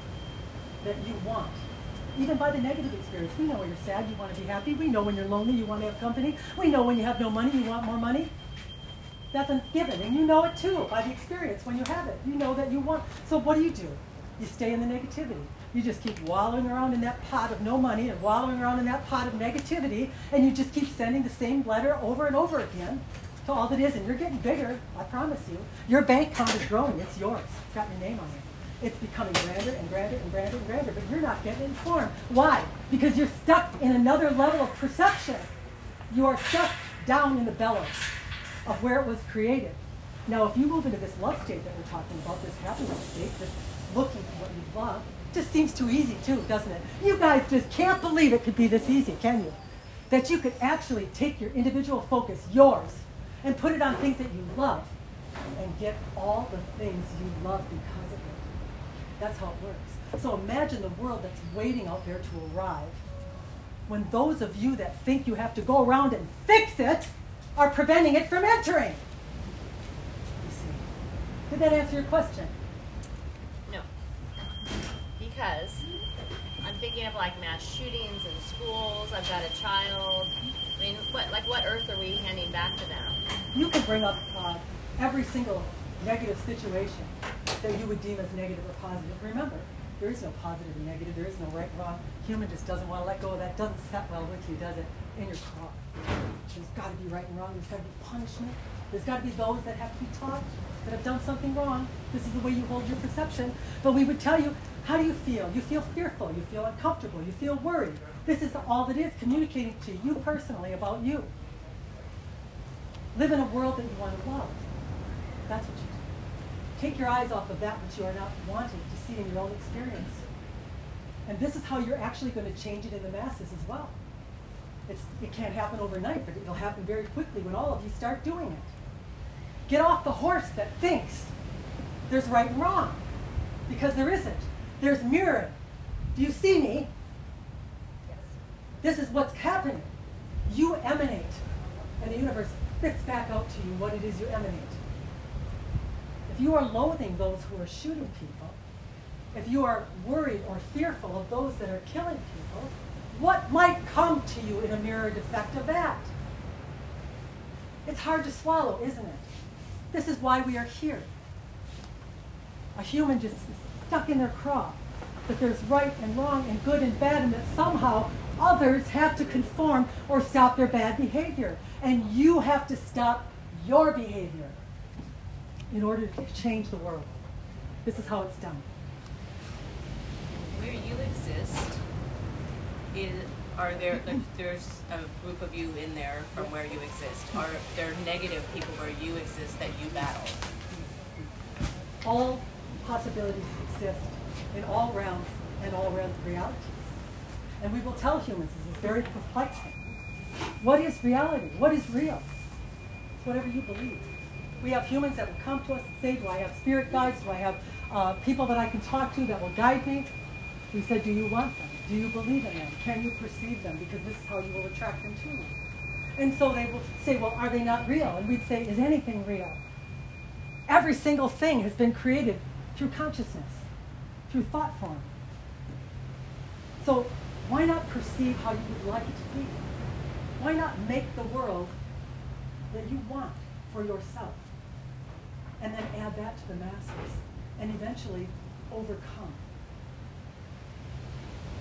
that you want. Even by the negative experience. We know when you're sad, you want to be happy. We know when you're lonely, you want to have company. We know when you have no money, you want more money. That's a given. And you know it too by the experience when you have it. You know that you want. So what do you do? You stay in the negativity. You just keep wallowing around in that pot of no money and wallowing around in that pot of negativity, and you just keep sending the same letter over and over again to all that is. And you're getting bigger, I promise you. Your bank account is growing. It's yours. It's got your name on it. It's becoming grander and grander and grander and grander, but you're not getting informed. Why? Because you're stuck in another level of perception. You are stuck down in the bellows of where it was created. Now, if you move into this love state that we're talking about, this happiness state, this looking for what you love, just seems too easy too, doesn't it? You guys just can't believe it could be this easy, can you? That you could actually take your individual focus, yours, and put it on things that you love and get all the things you love because of it. That's how it works. So imagine the world that's waiting out there to arrive when those of you that think you have to go around and fix it are preventing it from entering. Did that answer your question? No. Because I'm thinking of like mass shootings in schools. I've got a child. I mean, what like what earth are we handing back to them? You can bring up uh, every single negative situation that you would deem as negative or positive. Remember, there is no positive or negative. There is no right wrong. Human just doesn't want to let go of that. Doesn't set well with you, does it? In your car. There's got to be right and wrong. There's got to be punishment. There's got to be those that have to be taught that have done something wrong. This is the way you hold your perception. But we would tell you, how do you feel? You feel fearful. You feel uncomfortable. You feel worried. This is all that is communicating to you personally about you. Live in a world that you want to love. That's what you do. Take your eyes off of that which you are not wanting to see in your own experience. And this is how you're actually going to change it in the masses as well. It's, it can't happen overnight, but it'll happen very quickly when all of you start doing it. Get off the horse that thinks there's right and wrong, because there isn't. There's mirroring. Do you see me? Yes. This is what's happening. You emanate, and the universe spits back out to you what it is you emanate. If you are loathing those who are shooting people, if you are worried or fearful of those that are killing people, what might come to you in a mirrored effect of that? It's hard to swallow, isn't it? This is why we are here. A human just stuck in their craw. That there's right and wrong and good and bad, and that somehow others have to conform or stop their bad behavior. And you have to stop your behavior in order to change the world. This is how it's done. Where you exist, is, are there, like, there's a group of you in there from where you exist. Are there negative people where you exist that you battle? All possibilities exist in all realms and all realms of realities. And we will tell humans this is very perplexing. What is reality? What is real? It's whatever you believe. We have humans that will come to us and say, Do I have spirit guides? Do I have uh, people that I can talk to that will guide me? We said, Do you want them? Do you believe in them? Can you perceive them? Because this is how you will attract them to you. And so they will say, Well, are they not real? And we'd say, Is anything real? Every single thing has been created through consciousness, through thought form. So why not perceive how you would like it to be? Why not make the world that you want for yourself? And then add that to the masses and eventually overcome.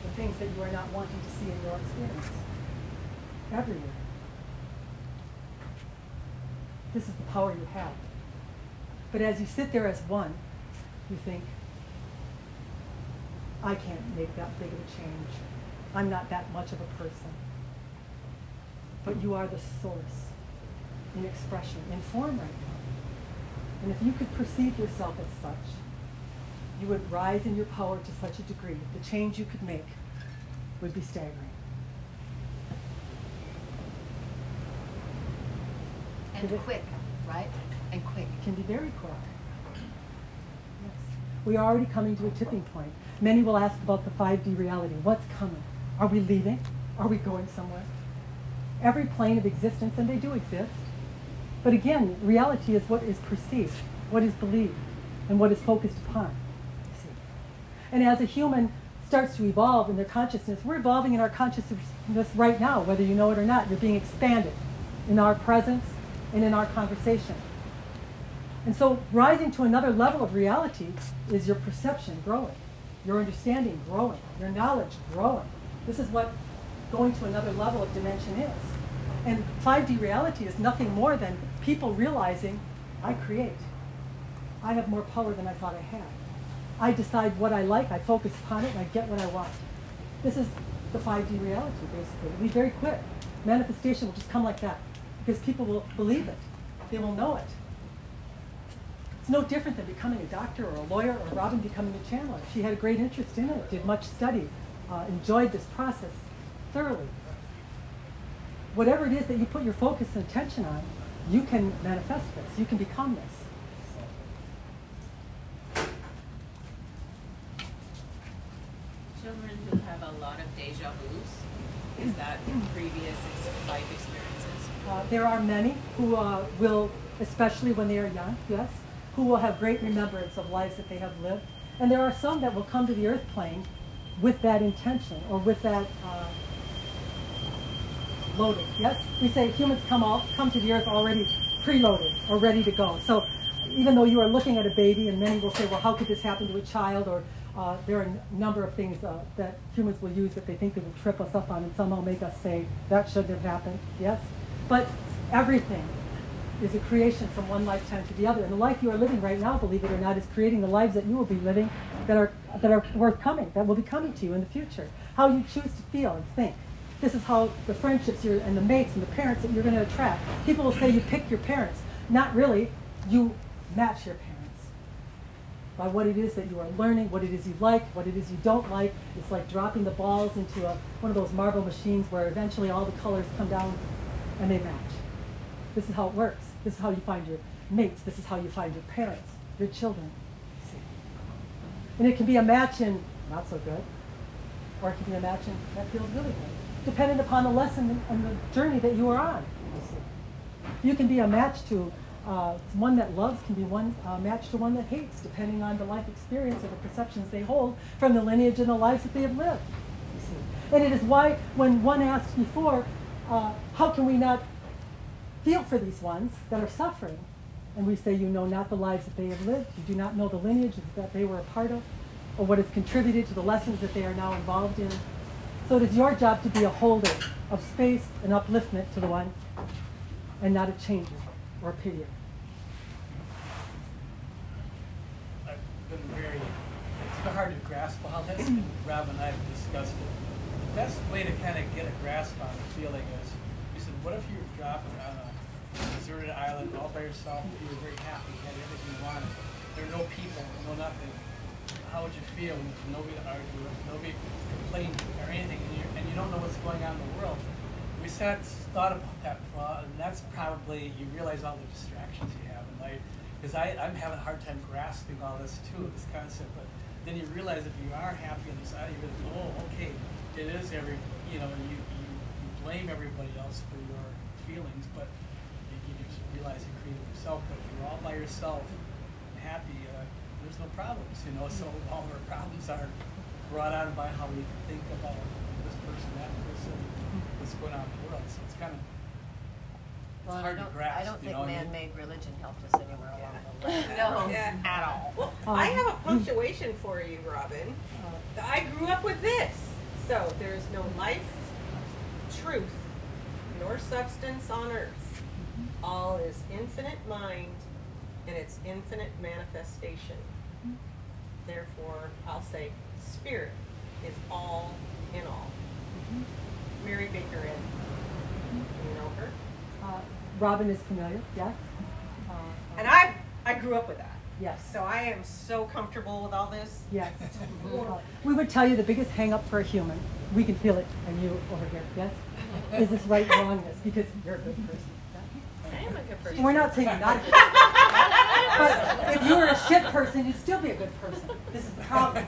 The things that you are not wanting to see in your experience. Everywhere. This is the power you have. But as you sit there as one, you think, I can't make that big of a change. I'm not that much of a person. But you are the source in expression, in form right now. And if you could perceive yourself as such, you would rise in your power to such a degree, the change you could make would be staggering. And Did it- quick, right? And quick. It can be very quick. Yes. We are already coming to a tipping point. Many will ask about the 5D reality. What's coming? Are we leaving? Are we going somewhere? Every plane of existence, and they do exist. But again, reality is what is perceived, what is believed, and what is focused upon. And as a human starts to evolve in their consciousness, we're evolving in our consciousness right now, whether you know it or not. You're being expanded in our presence and in our conversation. And so, rising to another level of reality is your perception growing, your understanding growing, your knowledge growing. This is what going to another level of dimension is. And 5D reality is nothing more than people realizing I create. I have more power than I thought I had. I decide what I like, I focus upon it, and I get what I want. This is the 5D reality, basically. It'll be very quick. Manifestation will just come like that because people will believe it, they will know it. It's no different than becoming a doctor or a lawyer or Robin becoming a channeler. She had a great interest in it, did much study, uh, enjoyed this process thoroughly. Whatever it is that you put your focus and attention on, you can manifest this. You can become this. Children who have a lot of deja vus, is that previous life experiences? Uh, there are many who uh, will, especially when they are young, yes, who will have great remembrance of lives that they have lived. And there are some that will come to the earth plane with that intention or with that uh, loaded. Yes, we say humans come all come to the earth already preloaded or ready to go. So even though you are looking at a baby, and many will say, well, how could this happen to a child? Or uh, there are a number of things uh, that humans will use that they think they will trip us up on and somehow make us say that shouldn't have happened. Yes, but everything is a creation from one lifetime to the other. And the life you are living right now, believe it or not, is creating the lives that you will be living that are, that are worth coming, that will be coming to you in the future. How you choose to feel and think. This is how the friendships and the mates and the parents that you're going to attract. People will say you pick your parents. Not really. You match your parents by what it is that you are learning, what it is you like, what it is you don't like. It's like dropping the balls into a, one of those marble machines where eventually all the colors come down and they match. This is how it works. This is how you find your mates. This is how you find your parents, your children. And it can be a match in not so good, or it can be a match in that feels really good, depending upon the lesson and the journey that you are on. You, see. you can be a match to uh, one that loves, can be one uh, match to one that hates, depending on the life experience or the perceptions they hold from the lineage and the lives that they have lived. And it is why, when one asked before, uh, how can we not feel for these ones that are suffering. And we say, you know not the lives that they have lived. You do not know the lineage that they were a part of, or what has contributed to the lessons that they are now involved in. So it is your job to be a holder of space and upliftment to the one, and not a changer or pitier. I've been very, it's been hard to grasp all this. Rob and I have discussed it. The best way to kind of get a grasp on the feeling is, you said, what if you were dropping on a deserted island all by yourself, you were very happy, you had everything you wanted. There are no people, no nothing. How would you feel? Nobody to argue with, nobody complain or anything, and and you don't know what's going on in the world. We sat, thought about that for a while, and that's probably, you realize all the distractions you have in life. Because I'm having a hard time grasping all this too, this concept, but then you realize if you are happy inside, you realize, oh, okay, it is every, you know, you, you, you blame everybody else for your feelings, but you, you just realize you created yourself. But if you're all by yourself and happy, uh, there's no problems, you know. So all our problems are brought on by how we think about this person, that person, what's going on in the world. So it's kind of Well, I hard to don't, grasp, I don't you think know what I mean? man-made religion helped us anywhere along the way. No. Yeah. At all. Well, Um, I have a punctuation for you, Robin. I grew up with this. So there is no life, truth, nor substance on earth. All is infinite mind and its infinite manifestation. Therefore, I'll say spirit is all in all. Mary Baker Eddy. Do you know her? Uh, Robin is familiar, yes? Uh, And I, I grew up with that. Yes. So I am so comfortable with all this. Yes. We would tell you the biggest hang up for a human, we can feel it, and you over here, yes? Is this right wrongness, because you're a good person. I am a good person. We're not saying you're not a good person. But if you were a shit person, you'd still be a good person. This is the problem.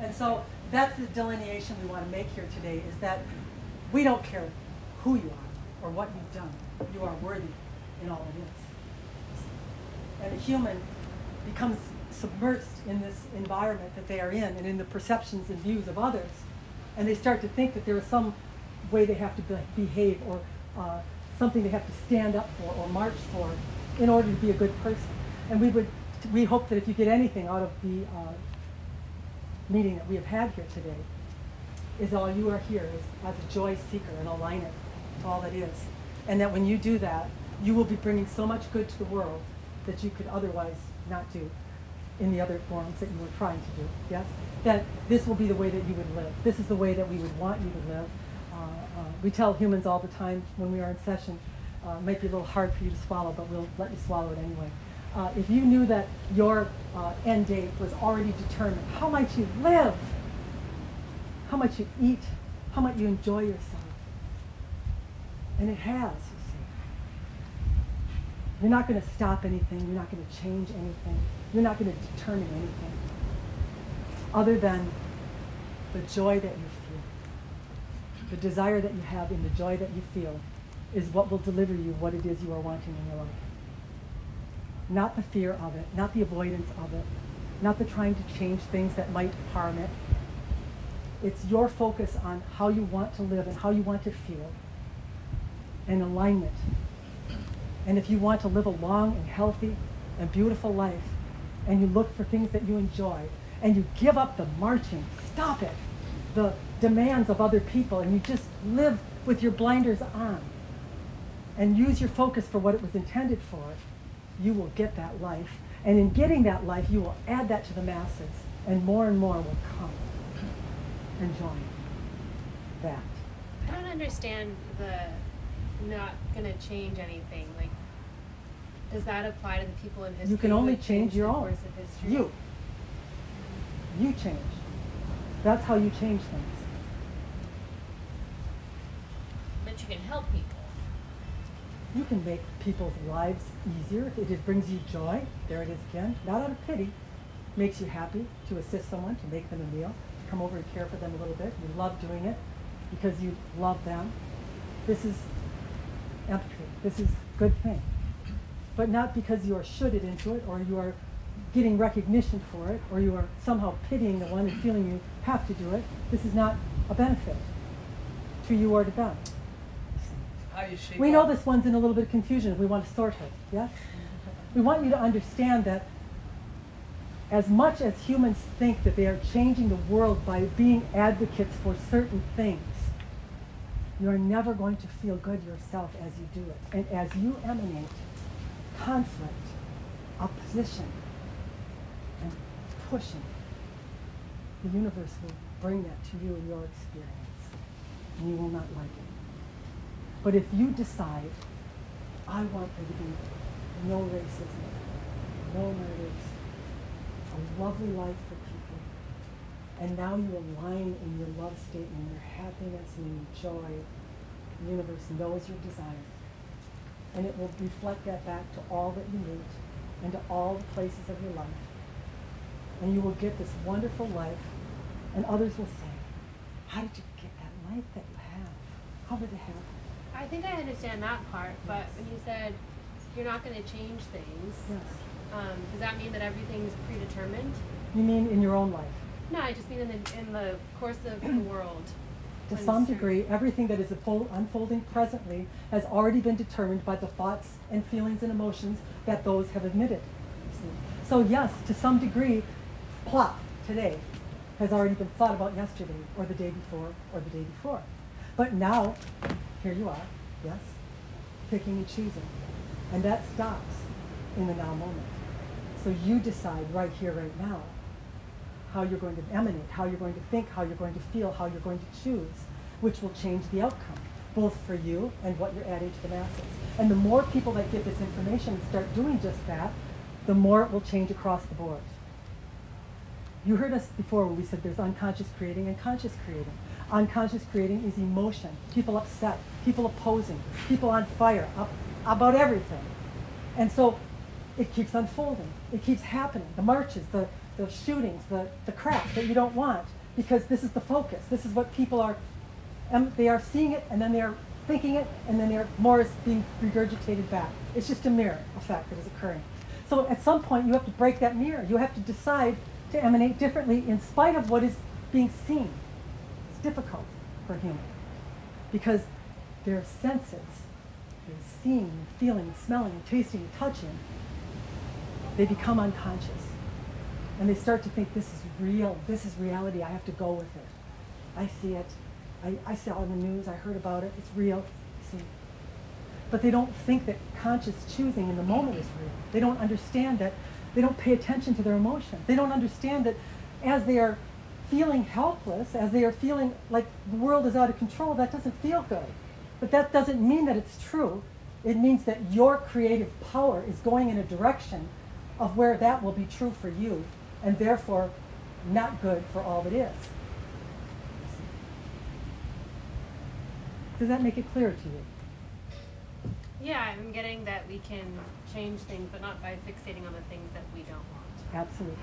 And so that's the delineation we want to make here today is that we don't care who you are or what you've done. You are worthy in all it is. And a human becomes submersed in this environment that they are in and in the perceptions and views of others. And they start to think that there is some way they have to be- behave or uh, something they have to stand up for or march for in order to be a good person. And we would, we hope that if you get anything out of the uh, meeting that we have had here today, is all you are here is as a joy seeker and it to all that is. And that when you do that, you will be bringing so much good to the world that you could otherwise not do in the other forms that you were trying to do. Yes? That this will be the way that you would live. This is the way that we would want you to live. Uh, uh, we tell humans all the time when we are in session, uh, it might be a little hard for you to swallow, but we'll let you swallow it anyway. Uh, if you knew that your uh, end date was already determined, how might you live? How much you eat? How much you enjoy yourself? And it has, you see. You're not going to stop anything. You're not going to change anything. You're not going to determine anything other than the joy that you feel. The desire that you have in the joy that you feel is what will deliver you what it is you are wanting in your life. Not the fear of it, not the avoidance of it, not the trying to change things that might harm it. It's your focus on how you want to live and how you want to feel and alignment. And if you want to live a long and healthy and beautiful life, and you look for things that you enjoy, and you give up the marching, stop it, the demands of other people, and you just live with your blinders on, and use your focus for what it was intended for, you will get that life. And in getting that life, you will add that to the masses, and more and more will come and join that. I don't understand the not gonna change anything. Like, does that apply to the people in history? You can only change your own. of history? You. You change. That's how you change things. But you can help people. You can make people's lives easier if it brings you joy. There it is again. Not out of pity. Makes you happy to assist someone, to make them a meal, to come over and care for them a little bit. You love doing it because you love them. This is empathy. This is good thing. But not because you are shoulded into it or you are getting recognition for it or you are somehow pitying the one and feeling you have to do it. This is not a benefit to you or to them. How you shape We know this one's in a little bit of confusion we want to sort it, yes? We want you to understand that as much as humans think that they are changing the world by being advocates for certain things, you are never going to feel good yourself as you do it. And as you emanate conflict, opposition, and pushing, the universe will bring that to you in your experience. And you will not like it. But if you decide, I want there to be no racism, no murders, a lovely life for people, and now you align in your love statement, your happiness and your joy, the universe knows your desire. And it will reflect that back to all that you meet and to all the places of your life. And you will get this wonderful life, and others will say, How did you get that life that you have? How did it happen? I think I understand that part, but when you said you're not gonna change things, Yes. Um, does that mean that everything's predetermined? You mean in your own life? No, I just mean in the in the course of the world. To some degree, everything that is unfolding presently has already been determined by the thoughts and feelings and emotions that those have see. So yes, to some degree, plop today. has already been thought about yesterday or the day before or the day before. But now, here you are, yes, picking and choosing. And that stops in the now moment. So you decide right here, right now, how you're going to emanate, how you're going to think, how you're going to feel, how you're going to choose, which will change the outcome, both for you and what you're adding to the masses. And the more people that get this information and start doing just that, the more it will change across the board. You heard us before when we said there's unconscious creating and conscious creating. Unconscious creating is emotion, people upset, people opposing, people on fire up, about everything. And so it keeps unfolding. It keeps happening. The marches, the, the shootings, the, the crap that you don't want, because this is the focus. This is what people are, um, they are seeing it, and then they are thinking it, and then they're, more is being regurgitated back. It's just a mirror effect that is occurring. So at some point, you have to break that mirror. You have to decide to emanate differently in spite of what is being seen. It's difficult for a human because their senses, seeing, feeling, smelling, tasting, touching, they become unconscious. And they start to think this is real, this is reality, I have to go with it. I see it, I, I saw it in the news, I heard about it, it's real. See? But they don't think that conscious choosing in the moment is real. They don't understand that, they don't pay attention to their emotions. They don't understand that as they are feeling helpless, as they are feeling like the world is out of control, that doesn't feel good. But that doesn't mean that it's true. It means that your creative power is going in a direction of where that will be true for you and therefore not good for all that is. Does that make it clear to you? Yeah, I'm getting that we can change things, but not by fixating on the things that we don't want. Absolutely.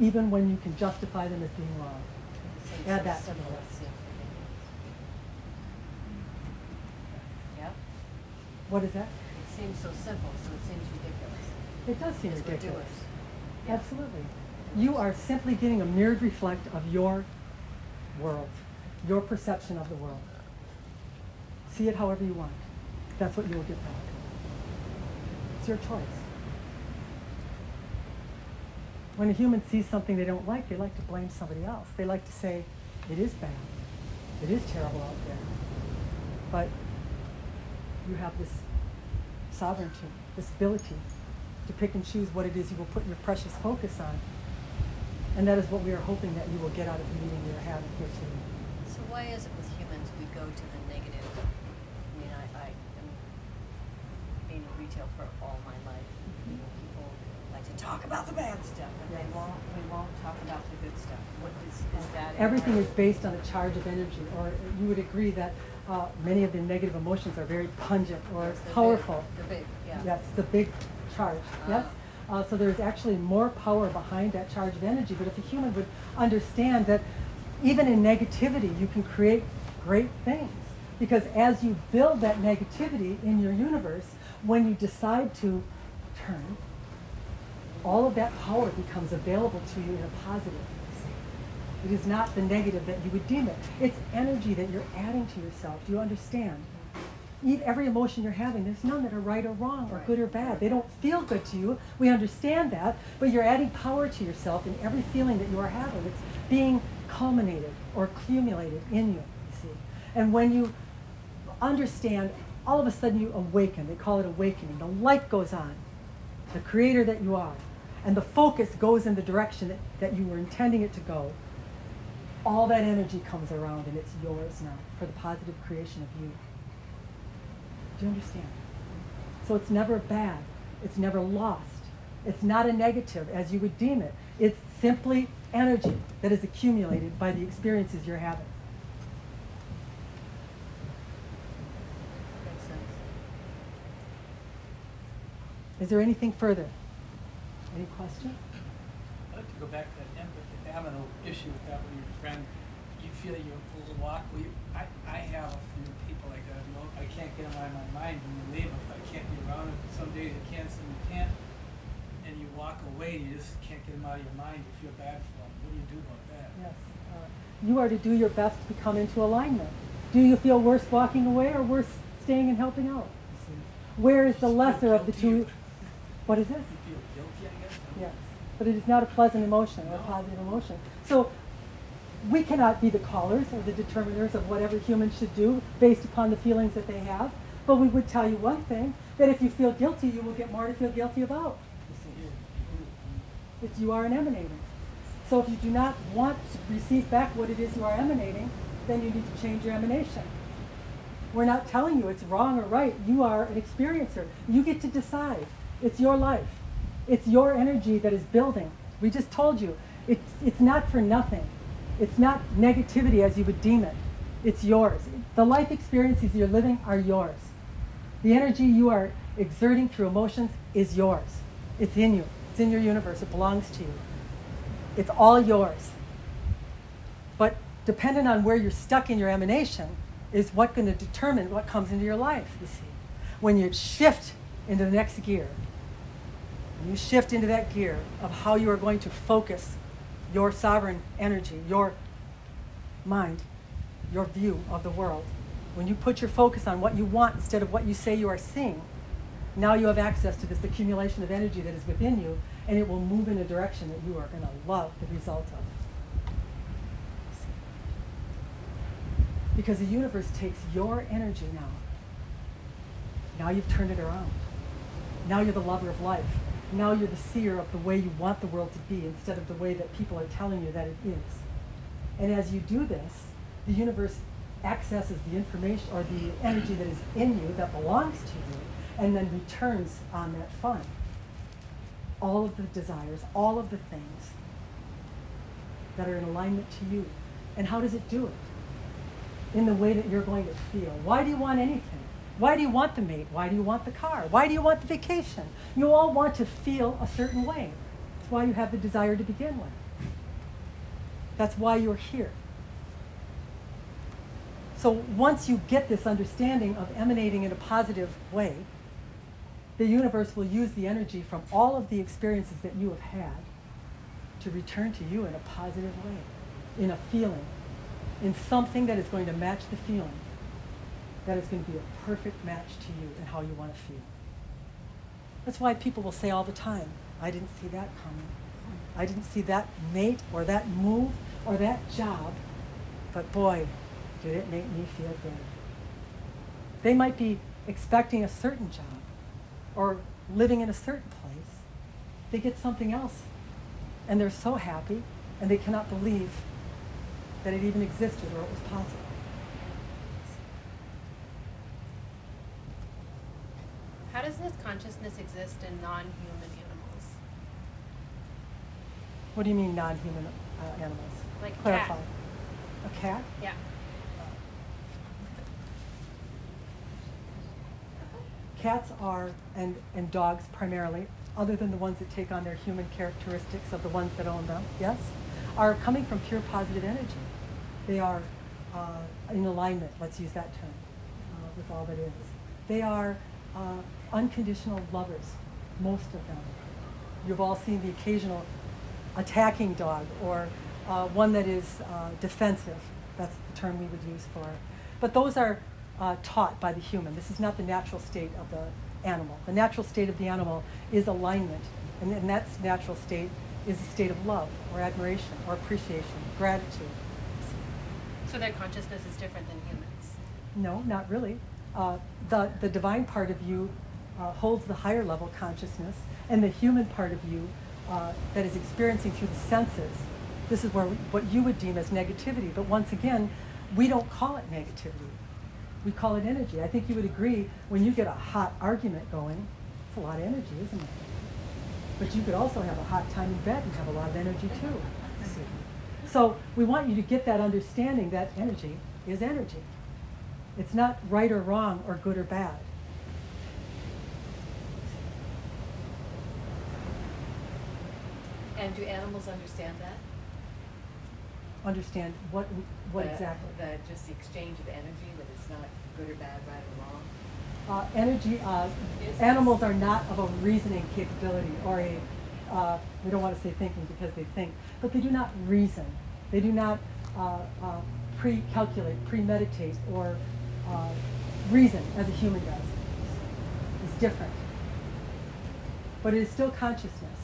Even when you can justify them as being wrong. Add that to the list. Yep. What is that? It seems so simple, so it seems ridiculous. It does seem ridiculous. Absolutely. You are simply getting a mirrored reflect of your world, your perception of the world. See it however you want. That's what you will get back. It's your choice. When a human sees something they don't like, they like to blame somebody else. They like to say, it is bad. It is terrible out there. But you have this sovereignty, this ability to pick and choose what it is you will put your precious focus on. And that is what we are hoping that you will get out of the meeting we are having here today. So why is it with humans we go to the negative? I mean, I, I am being in retail for all my life. You know, people like to talk about the bad stuff, and they won't. We won't talk about the good stuff. What is, is that? Everything is based on a charge of energy, or you would agree that uh, many of the negative emotions are very pungent or Yes, they're big. powerful. They're big. Yeah. Yes, the big charge. Yes. Uh, so there's actually more power behind that charge of energy. But if a human would understand that even in negativity, you can create great things. Because as you build that negativity in your universe, when you decide to turn, all of that power becomes available to you in a positive. It is not the negative that you would deem it. It's energy that you're adding to yourself. Do you understand? Eat every emotion you're having. There's none that are right or wrong or good or bad. They don't feel good to you. We understand that, but you're adding power to yourself in every feeling that you are having. It's being culminated or accumulated in you, you see. And when you understand, all of a sudden you awaken. They call it awakening. The light goes on, the creator that you are, and the focus goes in the direction that, that you were intending it to go. All that energy comes around and it's yours now for the positive creation of you. Do you understand? So it's never bad. It's never lost. It's not a negative as you would deem it. It's simply energy that is accumulated by the experiences you're having. Makes sense. Is there anything further? Any question? I'd like to go back to that empathy, having an issue with that with your friend. You feel you will walk, well, you, I, I have a few people like that, know, I can't get them out of my mind when you leave them. I can't be around them, some days you can, some you can't. And you walk away and you just can't get them out of your mind, you feel bad for them. What do you do about that? Yes. Uh, you are to do your best to come into alignment. Do you feel worse walking away or worse staying and helping out? Where is the lesser of the two? What is this? You feel guilty, I guess? Yes. But it is not a pleasant emotion or a positive emotion. So we cannot be the callers or the determiners of whatever humans should do based upon the feelings that they have. But we would tell you one thing that if you feel guilty, you will get more to feel guilty about. If you are an emanator. So if you do not want to receive back what it is you are emanating, then you need to change your emanation. We're not telling you it's wrong or right. You are an experiencer. You get to decide. It's your life. It's your energy that is building. We just told you, it's, it's not for nothing. It's not negativity as you would deem it. It's yours. The life experiences you're living are yours. The energy you are exerting through emotions is yours. It's in you. It's in your universe. It belongs to you. It's all yours. But dependent on where you're stuck in your emanation is what going to determine what comes into your life, you see. When you shift into the next gear, when you shift into that gear of how you are going to focus your sovereign energy, your mind, your view of the world, when you put your focus on what you want instead of what you say you are seeing, now you have access to this accumulation of energy that is within you, and it will move in a direction that you are going to love the result of. Because the universe takes your energy now. Now you've turned it around. Now you're the lover of life. Now you're the seer of the way you want the world to be instead of the way that people are telling you that it is. And as you do this, the universe accesses the information or the energy that is in you that belongs to you and then returns on that fund all of the desires, all of the things that are in alignment to you. And how does it do it? In the way that you're going to feel. Why do you want anything? Why do you want the mate? Why do you want the car? Why do you want the vacation? You all want to feel a certain way. That's why you have the desire to begin with. That's why you're here. So once you get this understanding of emanating in a positive way, the universe will use the energy from all of the experiences that you have had to return to you in a positive way, in a feeling, in something that is going to match the feeling, that is going to be a perfect match to you and how you want to feel. That's why people will say all the time, I didn't see that coming. I didn't see that mate or that move or that job, but boy, did it make me feel good. They might be expecting a certain job or living in a certain place. They get something else and they're so happy and they cannot believe that it even existed or it was possible. How does this consciousness exist in non-human animals? What do you mean non-human uh, animals? Like Clarify. cat. A cat? Yeah. Cats are, and, and dogs primarily, other than the ones that take on their human characteristics of the ones that own them, yes, are coming from pure positive energy. They are uh, in alignment, let's use that term, uh, with all that is. They are uh, unconditional lovers, most of them. You've all seen the occasional attacking dog or uh, one that is uh, defensive. That's the term we would use for it. But those are uh, taught by the human. This is not the natural state of the animal. The natural state of the animal is alignment, and, and that natural state is a state of love or admiration or appreciation, gratitude. So their consciousness is different than humans. No, not really. Uh, the, the divine part of you uh, holds the higher level consciousness, and the human part of you uh, that is experiencing through the senses, this is where we, what you would deem as negativity. But once again, we don't call it negativity. We call it energy. I think you would agree when you get a hot argument going, it's a lot of energy, isn't it? But you could also have a hot time in bed and have a lot of energy too. So we want you to get that understanding that energy is energy. It's not right or wrong or good or bad. And do animals understand that? Understand what what The- exactly? The, just the exchange of energy, that it's not good or bad, right or wrong? Uh, energy, uh, animals are not of a reasoning capability or a, uh, we don't want to say thinking because they think, but they do not reason. They do not uh, uh, pre-calculate, premeditate, or uh, reason as a human does. It's different. But it is still consciousness.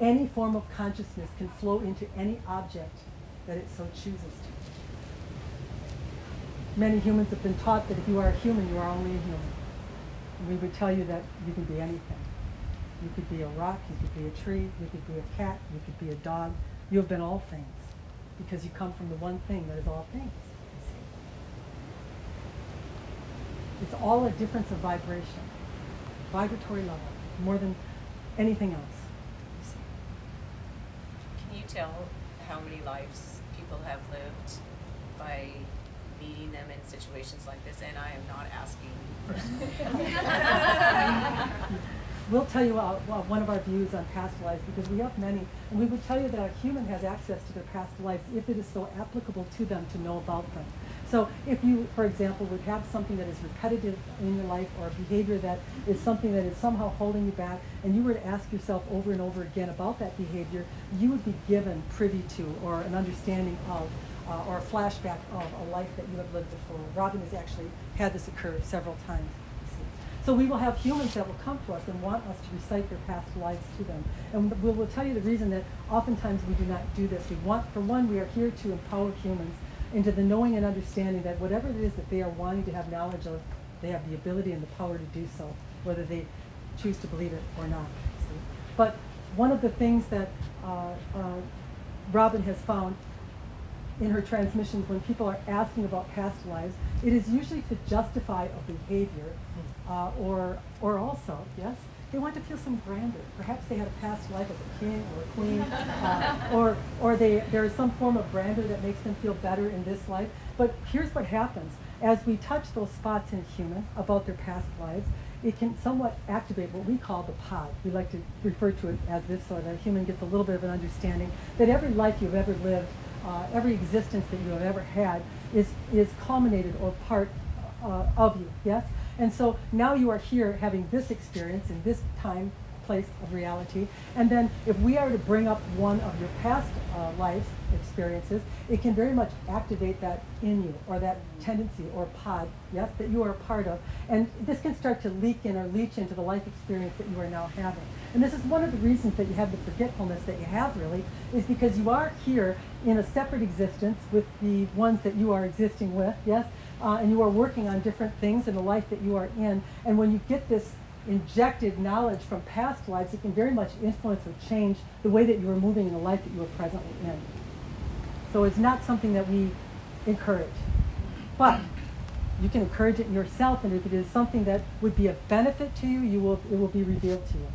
Any form of consciousness can flow into any object that it so chooses to. Many humans have been taught that if you are a human, you are only a human. And we would tell you that you can be anything. You could be a rock, you could be a tree, you could be a cat, you could be a dog. You have been all things because you come from the one thing that is all things. It's all a difference of vibration, vibratory level, more than anything else. you see. Can you tell how many lives people have lived by meeting them in situations like this? And I am not asking. We'll tell you uh, well, one of our views on past lives because we have many, and we would tell you that a human has access to their past lives if it is so applicable to them to know about them. So if you, for example, would have something that is repetitive in your life or a behavior that is something that is somehow holding you back, and you were to ask yourself over and over again about that behavior, you would be given privy to or an understanding of uh, or a flashback of a life that you have lived before. Robin has actually had this occur several times. So we will have humans that will come to us and want us to recite their past lives to them. And we will tell you the reason that oftentimes we do not do this. We want, for one, we are here to empower humans into the knowing and understanding that whatever it is that they are wanting to have knowledge of, they have the ability and the power to do so, whether they choose to believe it or not. see. But one of the things that uh, uh, Robin has found in her transmissions when people are asking about past lives, it is usually to justify a behavior, uh, or or also yes, they want to feel some grandeur. Perhaps they had a past life as a king or a queen, uh, or or they there is some form of grandeur that makes them feel better in this life. But here's what happens: as we touch those spots in human about their past lives, it can somewhat activate what we call the pod. We like to refer to it as this, so that a human gets a little bit of an understanding that every life you've ever lived uh, every existence that you have ever had is, is culminated or part uh, of you, yes? And so now you are here having this experience in this time, place of reality. And then if we are to bring up one of your past uh, life experiences, it can very much activate that in you or that tendency or pod, yes, that you are a part of. And this can start to leak in or leach into the life experience that you are now having. And this is one of the reasons that you have the forgetfulness that you have really, is because you are here in a separate existence with the ones that you are existing with, yes? Uh, and you are working on different things in the life that you are in. And when you get this injected knowledge from past lives, it can very much influence or change the way that you are moving in the life that you are presently in. So it's not something that we encourage. But you can encourage it in yourself, and if it is something that would be of benefit to you, you will, it will be revealed to you.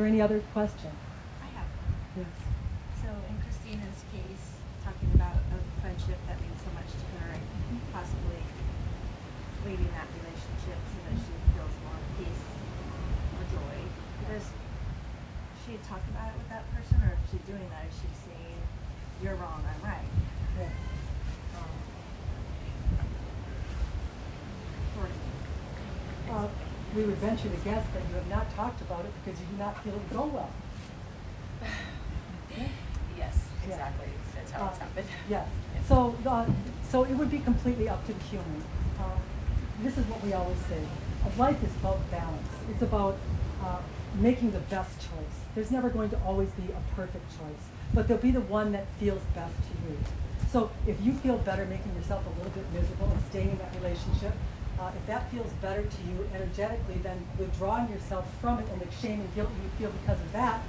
There any other question? I have. Yes. So in Christina's case, talking about a friendship that means so much to her and possibly leaving that relationship so that she feels more peace or joy. Does she talk about it with that person or if she's doing that, is she saying, you're wrong, I'm right? Yes. Um. Uh, we would venture to guess that you have not talked about it because you do not feel it would go well. Yes, Yeah. exactly. That's how it's Uh, happened. Yes. So, uh, so it would be completely up to the human. Uh, this is what we always say. Life is about balance. It's about uh, making the best choice. There's never going to always be a perfect choice, but there'll be the one that feels best to you. So if you feel better making yourself a little bit miserable and staying in that relationship, uh, if that feels better to you energetically than withdrawing yourself from it and the shame and guilt you feel because of that,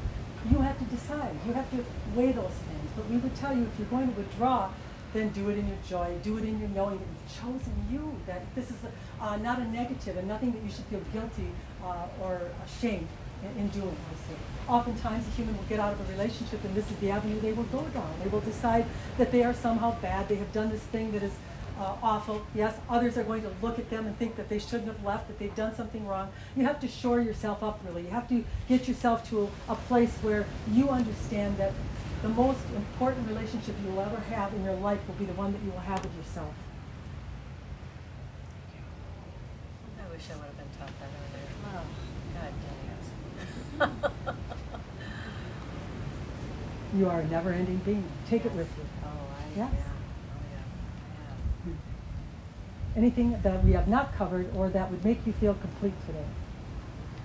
you have to decide. You have to weigh those things. But we would tell you if you're going to withdraw, then do it in your joy. Do it in your knowing that you've chosen you. That this is uh, not a negative and nothing that you should feel guilty uh, or ashamed in, in doing. Oftentimes, a human will get out of a relationship, and this is the avenue they will go down. They will decide that they are somehow bad. They have done this thing that is uh, awful. Yes, others are going to look at them and think that they shouldn't have left, that they've done something wrong. You have to shore yourself up, really. You have to get yourself to a, a place where you understand that the most important relationship you will ever have in your life will be the one that you will have with yourself. I wish I would have been taught that earlier. Oh, God dang it. You are a never ending being. Take it with you. Oh, I, Yes. yeah. Anything that we have not covered or that would make you feel complete today?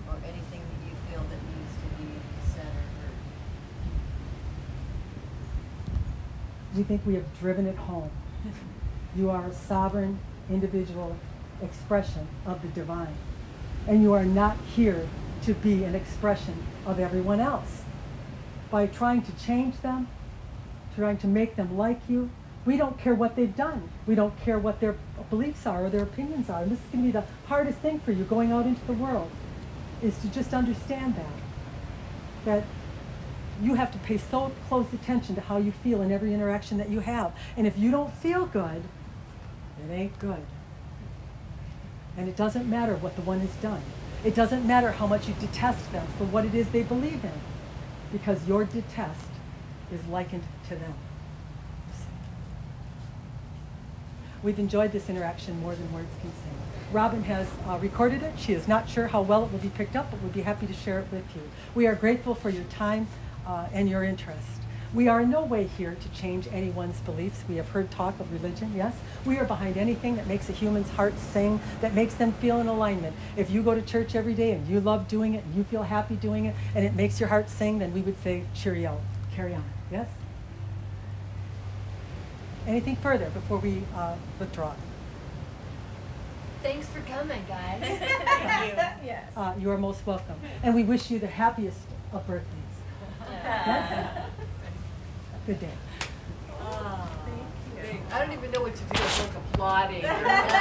Or anything that you feel that needs to be said or heard. We think we have driven it home. You are a sovereign individual expression of the divine. And you are not here to be an expression of everyone else. By trying to change them, trying to make them like you, we don't care what they've done. We don't care what their beliefs are or their opinions are. And this is going to be the hardest thing for you going out into the world, is to just understand that. That you have to pay so close attention to how you feel in every interaction that you have. And if you don't feel good, it ain't good. And it doesn't matter what the one has done. It doesn't matter how much you detest them for what it is they believe in, because your detest is likened to them. We've enjoyed this interaction more than words can say. Robin has uh, recorded it. She is not sure how well it will be picked up, but we'd be happy to share it with you. We are grateful for your time uh, and your interest. We are in no way here to change anyone's beliefs. We have heard talk of religion, yes. We are behind anything that makes a human's heart sing, that makes them feel in alignment. If you go to church every day and you love doing it and you feel happy doing it and it makes your heart sing, then we would say, cheerio, carry on, yes? Anything further before we uh, withdraw? Thanks for coming, guys. Thank you. Yes. Uh, you are most welcome. And we wish you the happiest of birthdays. Yes? Good day. I don't even know what to do. It's like applauding.